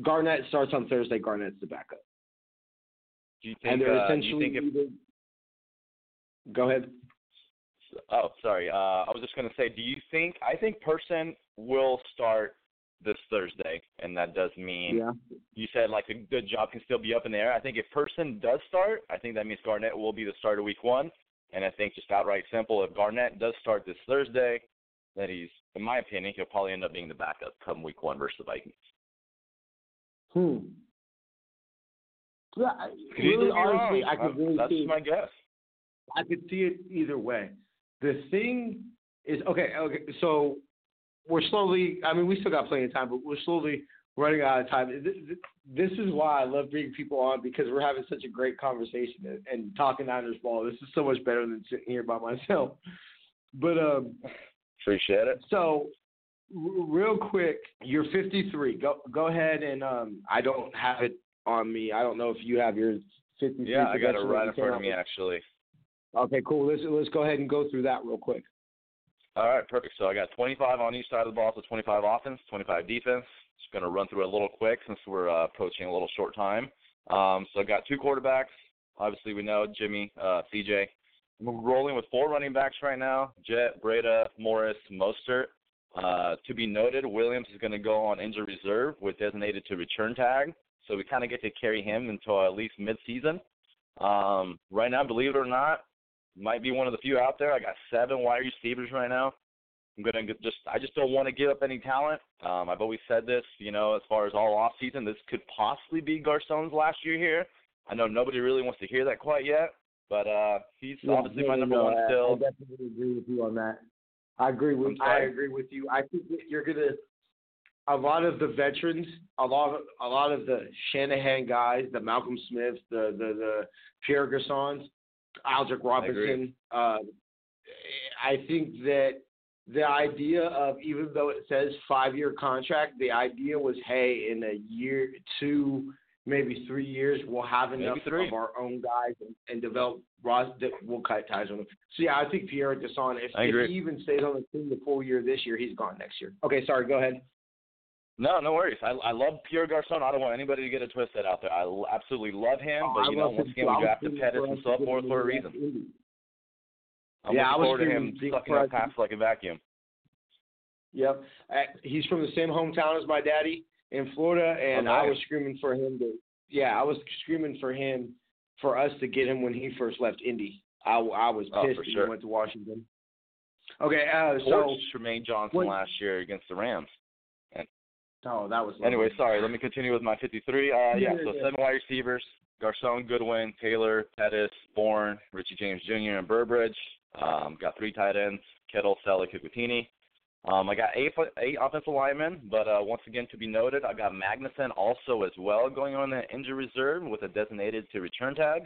Garnett starts on Thursday. Garnett's the backup, Do you think? and they're uh, do you essentially think if. Go ahead. Oh, sorry. Uh, I was just going to say, do you think? I think Person will start this Thursday, and that does mean Yeah. you said like the, the job can still be up in the air. I think if Person does start, I think that means Garnett will be the starter week one. And I think just outright simple, if Garnett does start this Thursday, that he's, in my opinion, he'll probably end up being the backup come week one versus the Vikings. Hmm. Yeah, I- Could really, be wrong. honestly, I could really That's see. my guess. I could see it either way. The thing is, okay, okay, so we're slowly. I mean, we still got plenty of time, but we're slowly running out of time. Th- th- This is why I love bringing people on because we're having such a great conversation and, talking Niners ball. This is so much better than sitting here by myself. But um, Appreciate it. so r- real quick, you're 53. Go go ahead and um, I don't have it on me. I don't know if you have your 53. Yeah, I got it right in front of me actually. Okay, cool. Let's let's go ahead and go through that real quick. All right, perfect. So I got 25 on each side of the ball, so 25 offense, 25 defense. Just going to run through it a little quick since we're uh, approaching a little short time. Um, so I got two quarterbacks. Obviously, we know Jimmy, uh, CJ. We're rolling with four running backs right now: Jet, Breida, Morris, Mostert. Uh, to be noted, Williams is going to go on injured reserve with designated to return tag, so we kind of get to carry him until at least mid-season. Um, right now, believe it or not, might be one of the few out there. I got seven wide receivers right now. I'm gonna just I just don't want to give up any talent. Um, I've always said this, you know, as far as all off season, this could possibly be Garcon's last year here. I know nobody really wants to hear that quite yet, but uh, he's Yeah, obviously my number no, one I- still. I definitely agree with you on that. I agree with I agree with you. I think that you're gonna a lot of the veterans, a lot of a lot of the Shanahan guys, the Malcolm Smiths, the the the Pierre Garçons, Aldrick Robinson. Uh, I think that the idea of even though it says five year contract, the idea was, hey, in a year, two, maybe three years, we'll have enough of our own guys and, and develop Ross that we'll cut ties with them. So yeah, I think Pierre Garcon, if, I if he even stays on the team the full year this year, he's gone next year. Okay, sorry, go ahead. No, no worries. I I love Pierre Garcon. I don't want anybody to get it twisted out there. I absolutely love him, Oh, but I you know, once again, we drafted Pettis and us so to get forth him for a reason. I'm Yeah, I was forward to him sucking up pass like a vacuum. Yep. He's from the same hometown as my daddy in Florida, and Oh, I was screaming for him to. Yeah, I was screaming for him for us to get him when he first left Indy. I, I was Oh, pissed that sure. he went to Washington. Okay, uh, so Torch Trumaine Johnson what- last year against the Rams. Oh, that was Anyway, sorry. Let me continue with my 53. Uh, yeah, Yeah, so yeah. seven wide receivers: Garcon, Goodwin, Taylor, Pettis, Bourne, Richie James Jr., and Burbridge. Um, got three tight ends: Kittle, Celek, Hikutini. Um, I got eight eight offensive linemen, but uh, once again, to be noted, I got Magnuson also as well going on the injury reserve with a designated to return tag.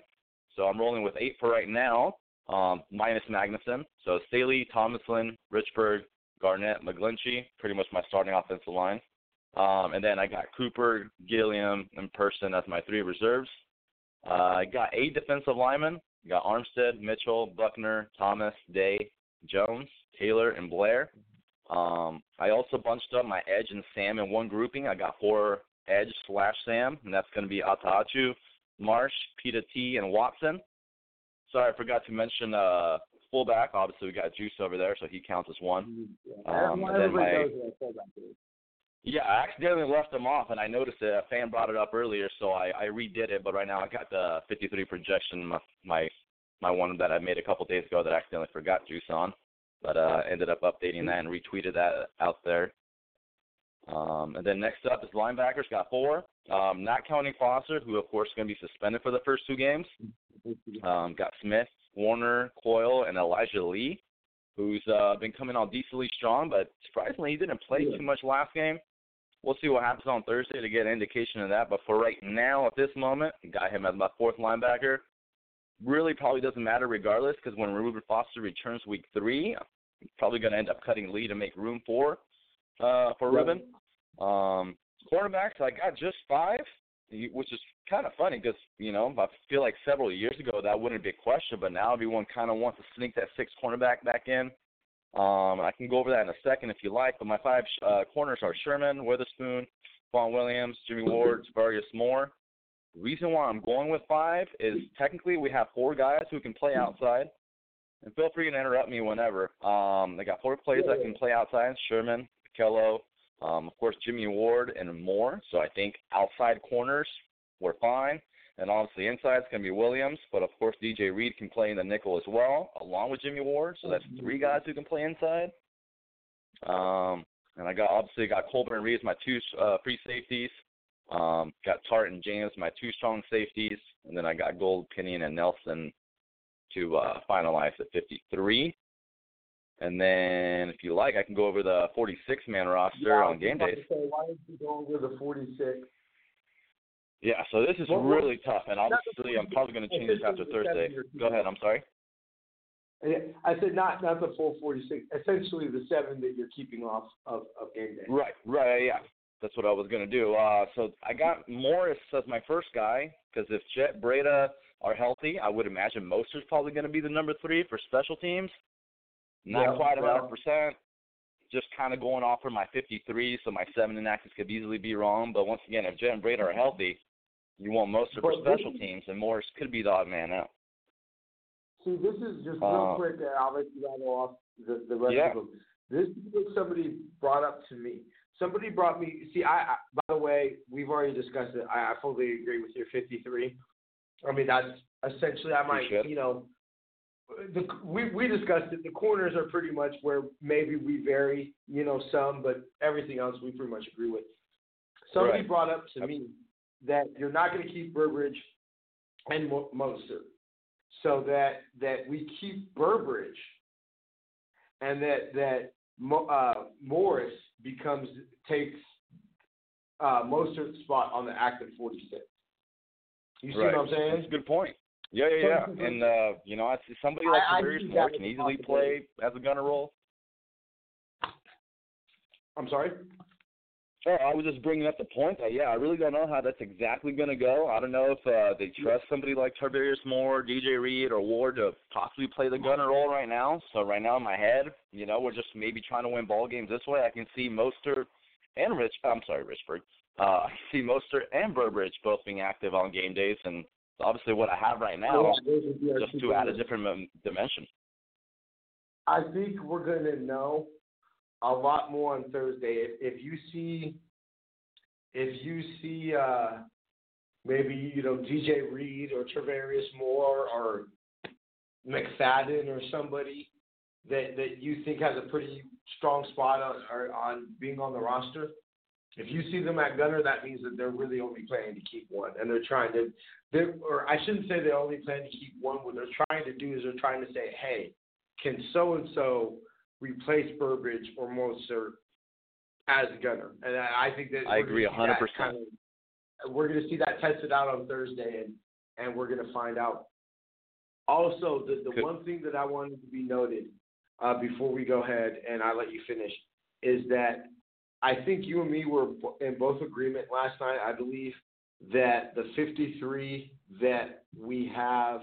So I'm rolling with eight for right now, um, minus Magnuson. So Staley, Tomlinson, Richburg, Garnett, McGlinchey, pretty much my starting offensive line. Um, and then I got Cooper, Gilliam, and Person as my three reserves. Uh, I got eight defensive linemen. got Armstead, Mitchell, Buckner, Thomas, Day, Jones, Taylor, and Blair. Um, I also bunched up my Edge and Sam in one grouping. I got four Edge slash Sam, and that's going to be Attaochu, Marsh, Pita T, and Watson. Sorry, I forgot to mention uh, fullback. Obviously, we got Juice over there, so he counts as one. Um, and then my- Yeah, I accidentally left them off, and I noticed it. A fan brought it up earlier, so I, I redid it. But right now, I got the 53 projection, my my, my one that I made a couple days ago that I accidentally forgot juice on, but uh, ended up updating that and retweeted that out there. Um, and then next up is linebackers. Got four, um, not counting Foster, who of course is going to be suspended for the first two games. Um, got Smith, Warner, Coyle, and Elijah Lee, who's uh, been coming on decently strong, but surprisingly he didn't play Yeah. too much last game. We'll see what happens on Thursday to get an indication of that. But for right now, at this moment, got him as my fourth linebacker. Really, probably doesn't matter regardless, because when Reuben Foster returns week three, he's probably going to end up cutting Lee to make room for uh, for Yeah. Reuben. Um, cornerbacks, I got just five, which is kind of funny because you know I feel like several years ago that wouldn't be a question, but now everyone kind of wants to sneak that six cornerback back in. Um, I can go over that in a second if you like, but my five uh, corners are Sherman, Witherspoon, K'Waun Williams, Jimmy Ward, Various Moore. The reason why I'm going with five is technically we have four guys who can play outside. And feel free to interrupt me whenever. Um, they got four players that can play outside: Sherman, Kello, um, of course Jimmy Ward, and Moore. So I think outside corners we're fine. And obviously inside it's going to be Williams, but of course DJ Reed can play in the nickel as well, along with Jimmy Ward. So that's three guys who can play inside. Um, and I got obviously got Colbert and Reeves, my two uh, free safeties. Um, got Tartt and James, my two strong safeties, and then I got Gould, Pinion, and Nelson to uh, finalize at 53. And then, if you like, I can go over the 46-man roster Yeah, on game days. say, why don't you go over the 46? Yeah, so this is what- really tough, and obviously I'm probably going to change this after Thursday. Go ahead, I'm sorry. I said not not the full 46. Essentially, the seven that you're keeping off of, of game day. Right, right, yeah. That's what I was going to do. Uh, so I got Morris as my first guy because if Jet Breida are healthy, I would imagine Mostert's probably going to be the number three for special teams. Not Yeah, quite a well- hundred percent. Just kind of going off for my 53, so my seven and axis could easily be wrong. But once again, if Jet and Breida are healthy, you want most of this special teams, and Morris could be the odd man out. See, this is just Uh, real quick. I'll let you rattle off the, the rest Yeah. of them. This is what somebody brought up to me. Somebody brought me. See, I, I by the way, we've already discussed it. I, I fully agree with your 53. I mean, that's Essentially, I might, should. you know, the we we discussed it. The corners are pretty much where maybe we vary, you know, some, but everything else we pretty much agree with. Somebody Right. brought up to me that you're not going to keep Burbridge and Mo- Mostert, so that that we keep Burbridge, and that that uh, Morris becomes takes uh, spot on the active 46. You see right. what I'm saying? That's a good point. Yeah, yeah, yeah. And uh, you know, I see somebody like Tarvarius Moore can easily play as a gunner role. I'm sorry. Oh, I was just bringing up the point that yeah, I really don't know how that's exactly going to go. I don't know if uh, they trust somebody like Tarvarius Moore, DJ Reed, or Ward to possibly play the gunner role right now. So right now in my head, you know, we're just maybe trying to win ball games this way. I can see Mostert and Rich. I'm sorry, Richburg. Uh, I see Mostert and Burbridge both being active on game days, and obviously what I have right now, Those would be our just to add a different dimension. I think we're going to know a lot more on Thursday. If, if you see, if you see, uh, maybe you know DJ Reed or Tarvarius Moore or McFadden or somebody that that you think has a pretty strong spot on on being on the roster. If you see them at gunner, that means that they're really only planning to keep one, and they're trying to. They're, or I shouldn't say they're only planning to keep one. What they're trying to do is they're trying to say, hey, can so and so replace Burbridge or Mostert as a gunner? And I think that I agree gonna see that 100%. kind of- we're going to see that tested out on Thursday, and and we're going to find out. Also, the the Good. one thing that I wanted to be noted uh, before we go ahead and I let you finish is that I think you and me were in both agreement last night. I believe that the 53 that we have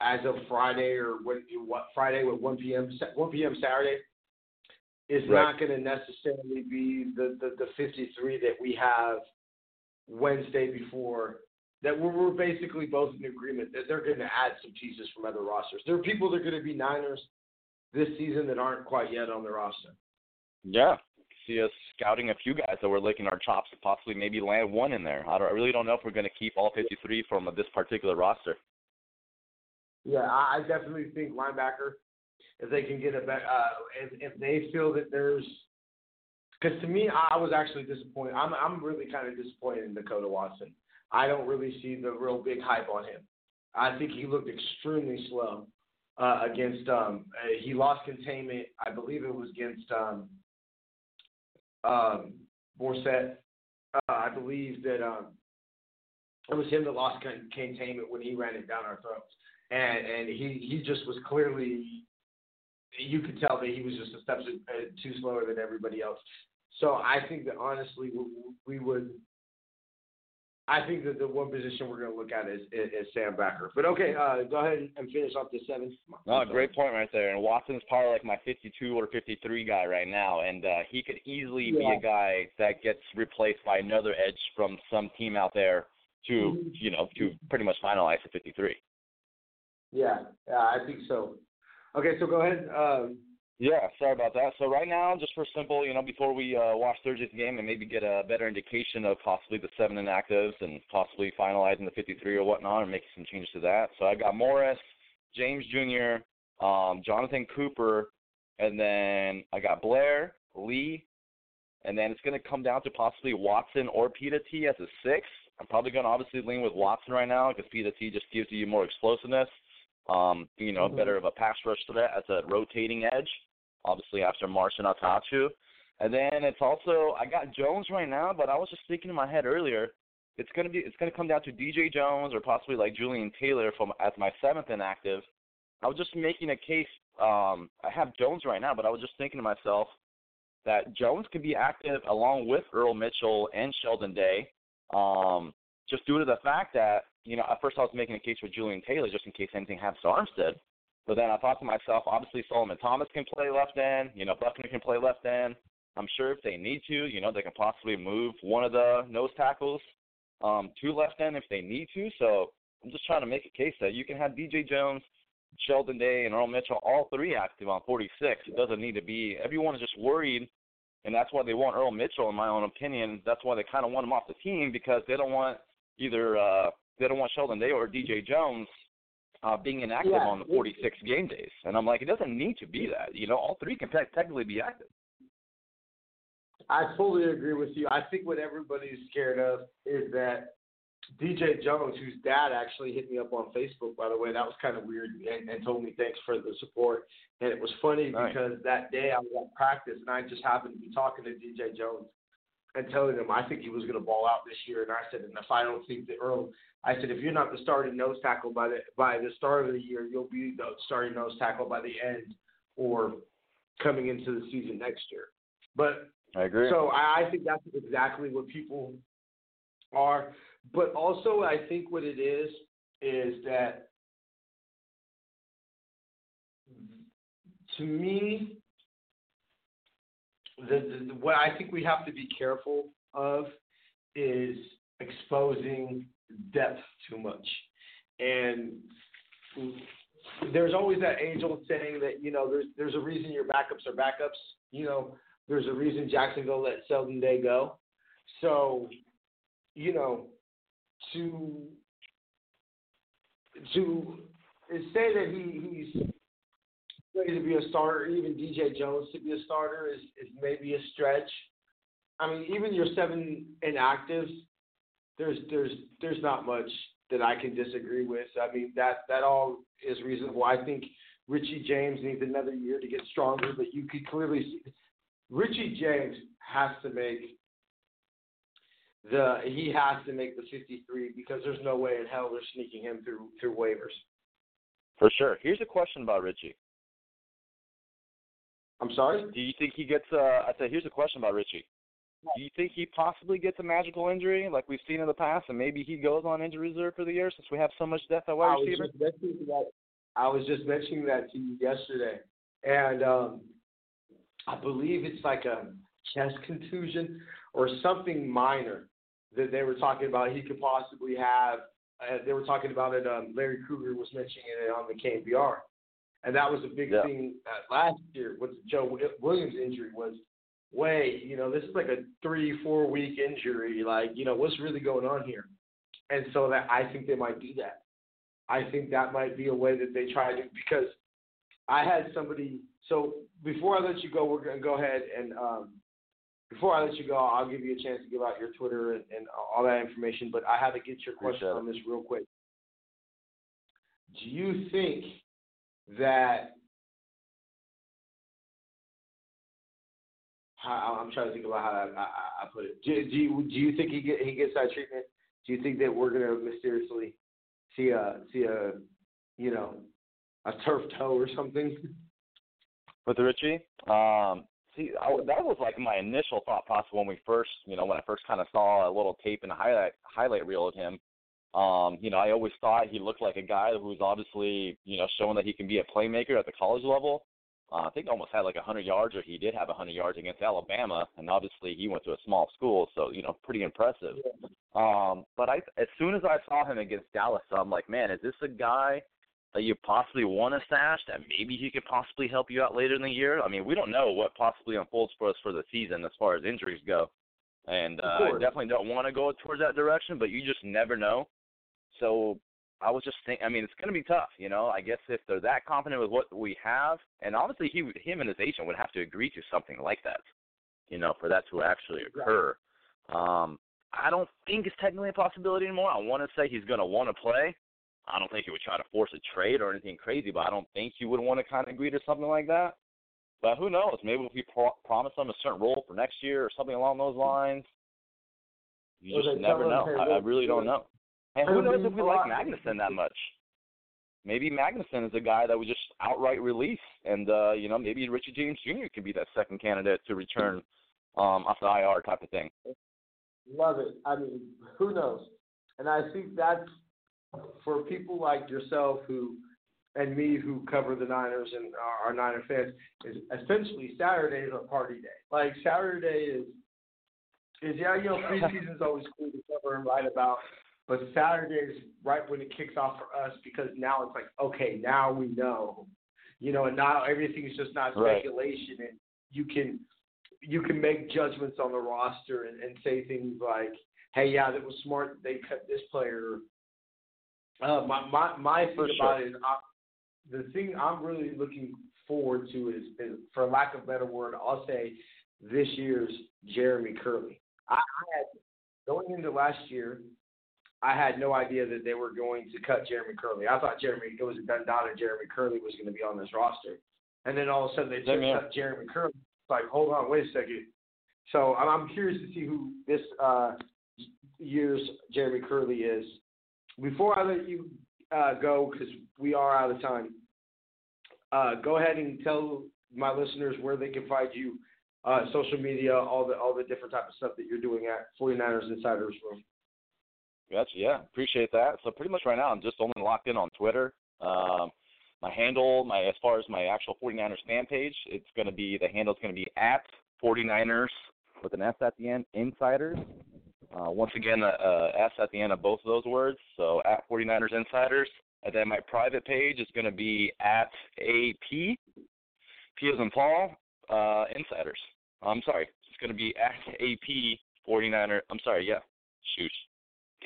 as of Friday or what, what Friday with 1 p.m. 1 p.m. Saturday is Right. not going to necessarily be the, the the 53 that we have Wednesday before. That we're, we're basically both in agreement that they're going to add some pieces from other rosters. There are people that are going to be Niners this season that aren't quite yet on the roster. Yeah. See us scouting a few guys that we're licking our chops to possibly maybe land one in there. I, don't, I really don't know if we're going to keep all 53 from this particular roster. Yeah, I, definitely think linebacker, if they can get a bet, uh, if, if they feel that there's, because to me, I was actually disappointed. I'm I'm really kind of disappointed in Dekoda Watson. I don't really see the real big hype on him. I think he looked extremely slow uh, against. Um, uh, he lost containment. I believe it was against um, um, Borset. Uh, I believe that um, it was him that lost containment when he ran it down our throats and and he he just was clearly you could tell that he was just a step too, uh, slower than everybody else. So I think that honestly we, we would. I think that the one position we're going to look at is, is, is Sam Backer. But okay, uh, go ahead and finish off the seven. No, great point right there. And Watson's probably like my 52 or 53 guy right now, and uh, he could easily be a guy that gets replaced by another edge from some team out there to Mhm. you know to pretty much finalize the 53. Yeah, yeah, I think so. Okay, so go ahead. Um, Yeah, sorry about that. So right now, just for simple, you know, before we uh, watch Thursday's game and maybe get a better indication of possibly the seven inactives and possibly finalizing the 53 or whatnot, or making some changes to that. So I got Morris, James Jr., um, Jonathan Cooper, and then I got Blair, Lee, and then it's going to come down to possibly Watson or Pita T as a six. I'm probably going to obviously lean with Watson right now because Pita T just gives you more explosiveness, um, you know, Mhm. better of a pass rush threat as a rotating edge obviously after Marsh and Attaochu. And then it's also I got Jones right now, but I was just thinking in my head earlier, it's gonna be it's gonna come down to DJ Jones or possibly like Jullian Taylor from as my seventh inactive. I was just making a case. Um, I have Jones right now, but I was just thinking to myself that Jones could be active along with Earl Mitchell and Sheldon Day. Um, just due to the fact that you know at first I was making a case for Jullian Taylor just in case anything happens to Armstead. But then I thought to myself, obviously Solomon Thomas can play left end. You know, Buckner can play left end. I'm sure if they need to, you know, they can possibly move one of the nose tackles um, to left end if they need to. So I'm just trying to make a case that you can have DJ Jones, Sheldon Day, and Earl Mitchell all three active on 46. It doesn't need to be. Everyone is just worried, and that's why they want Earl Mitchell, in my own opinion. That's why they kind of want him off the team because they don't want either uh, they don't want Sheldon Day or DJ Jones uh, being inactive Yeah. on the 46 game days. And I'm like, it doesn't need to be that. You know, all three can te- technically be active. I fully agree with you. I think what everybody's scared of is that DJ Jones, whose dad actually hit me up on Facebook, by the way, that was kind of weird, and, and told me thanks for the support. And it was funny Nice. because that day I was at practice, and I just happened to be talking to DJ Jones and telling him I think he was going to ball out this year. And I said, and if I don't think that Earl, I said, if you're not the starting nose tackle by the by the start of the year, you'll be the starting nose tackle by the end or coming into the season next year. But I agree. so I, I think that's exactly what people are. But also, I think what it is is that to me, the, the what I think we have to be careful of is exposing depth too much, and there's always that age old saying that you know there's there's a reason your backups are backups. You know, there's a reason Jacksonville let Sheldon Day go. So, you know, to to say that he he's to be a starter, even DJ Jones to be a starter is is maybe a stretch. I mean, even your seven inactives, there's there's there's not much that I can disagree with. I mean that that all is reasonable. I think Richie James needs another year to get stronger, but you could clearly see Richie James has to make the he has to make the 53 because there's no way in hell they're sneaking him through through waivers. For sure. Here's a question about Richie. I'm sorry. Do you think he gets? Uh, I said, here's a question about Richie. Do you think he possibly gets a magical injury like we've seen in the past, and maybe he goes on injury reserve for the year since we have so much depth at I wide was receiver? just mentioning that. I was just mentioning that to you yesterday, and um, I believe it's like a chest contusion or something minor that they were talking about. He could possibly have. Uh, they were talking about it. Um, Larry Krueger was mentioning it on the KNBR, and that was a big Yeah. thing uh, last year. With Joe Williams' injury was way. You know, this is like a three, four week injury. Like, you know, what's really going on here? And so that I think they might do that. I think that might be a way that they try to because I had somebody. So before I let you go, we're gonna go ahead and um, before I let you go, I'll give you a chance to give out your Twitter and, and all that information. But I had to get your question Appreciate on this real quick. Do you think that how, I'm trying to think about how I, I, I put it. Do, do you do you think he get he gets that treatment? Do you think that we're gonna mysteriously see a see a you know a turf toe or something? With Richie, um, see, I, that was like my initial thought process when we first, you know, when I first kind of saw a little tape and highlight highlight reel of him. Um, you know, I always thought he looked like a guy who was obviously, you know, showing that he can be a playmaker at the college level. Uh, I think almost had like 100 yards, or he did have 100 yards against Alabama, and obviously he went to a small school, so you know, pretty impressive. Um, but I, as soon as I saw him against Dallas, I'm like, man, is this a guy that you possibly want to stash? That maybe he could possibly help you out later in the year. I mean, we don't know what possibly unfolds for us for the season as far as injuries go, and uh, I definitely don't want to go towards that direction. But you just never know. So I was just thinking. I mean, it's going to be tough, you know. I guess if they're that confident with what we have, and obviously he, him and his agent would have to agree to something like that, you know, for that to actually occur. Um, I don't think it's technically a possibility anymore. I want to say he's going to want to play. I don't think he would try to force a trade or anything crazy, but I don't think he would want to kind of agree to something like that. But who knows? Maybe if we pro- promise him a certain role for next year or something along those lines. You Or just never know. I, I really don't know. And who knows if we like Magnuson that much? Maybe Magnuson is a guy that we just outright release, and uh, you know maybe Richie James Jr. could be that second candidate to return um, off the IR type of thing. Love it. I mean, who knows? And I think that's for people like yourself who and me who cover the Niners and are, are Niner fans is essentially Saturday is a party day. Like Saturday is is yeah, you know, preseason's always cool to cover and write about, but Saturday is right when it kicks off for us because now it's like, okay, now we know. You know, and now everything's just not Right. speculation and you can you can make judgments on the roster and, and say things like, "Hey, yeah, that was smart. They cut this player." Uh, my my my For thing sure. about it is, I, the thing I'm really looking forward to is, is, for lack of a better word, I'll say this year's Jeremy Kerley. I, I had going into last year, I had no idea that they were going to cut Jeremy Kerley. I thought Jeremy it was a done done and Jeremy Kerley was going to be on this roster, and then all of a sudden they just cut Jeremy Kerley. It's like, hold on, wait a second. So I'm, I'm curious to see who this uh, year's Jeremy Kerley is. Before I let you uh, go, because we are out of time, uh, go ahead and tell my listeners where they can find you, uh, social media, all the all the different type of stuff that you're doing at 49ers Insiders Room. Gotcha. Yeah, appreciate that. So pretty much right now, I'm just only locked in on Twitter. Um, my handle, my as far as my actual 49ers fan page, it's going to be the handle is going to be at 49ers with an S at the end, Insiders. Uh, once again, a, a S at the end of both of those words. So at 49ers Insiders, and then my private page is going to be at AP, P as in Paul, uh, Insiders. I'm sorry, it's going to be at AP 49er. I'm sorry, yeah, shoot,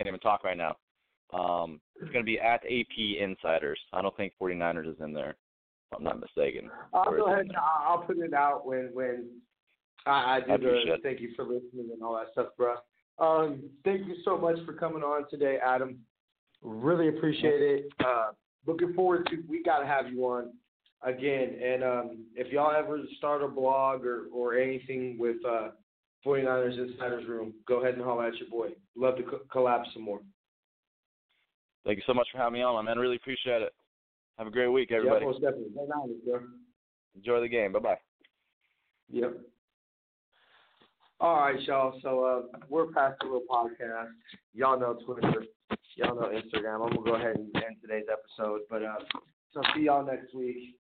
can't even talk right now. Um, it's going to be at AP Insiders. I don't think 49ers is in there, if I'm not mistaken. I'll Or go ahead. And? I'll I'll put it out when when I, I do I the thank you for listening and all that stuff, bro. Um, thank you so much for coming on today, Adam. Really appreciate it. Uh, looking forward to we got to have you on again. And um, if y'all ever start a blog or or anything with uh, 49ers Insiders Room, go ahead and holler at your boy. Love to co- collab some more. Thank you so much for having me on, my man. Really appreciate it. Have a great week, everybody. Yeah, most definitely. Go Niners, bro. Enjoy the game. Bye bye. Yep. All right, y'all. So uh, we're past the little podcast. Y'all know Twitter. Y'all know Instagram. I'm gonna go ahead and end today's episode. But uh, so see y'all next week.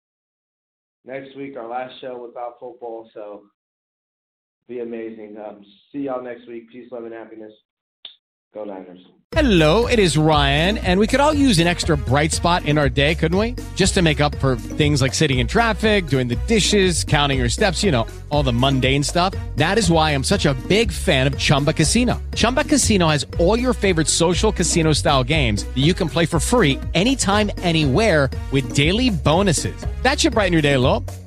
Next week, our last show without football. So be amazing. Um, see y'all next week. Peace, love, and happiness. Go Niners. Hello, it is Ryan, and we could all use an extra bright spot in our day, couldn't we? Just to make up for things like sitting in traffic, doing the dishes, counting your steps, you know, all the mundane stuff. That is why I'm such a big fan of Chumba Casino. Chumba Casino has all your favorite social casino style games that you can play for free anytime, anywhere with daily bonuses. That should brighten your day a little.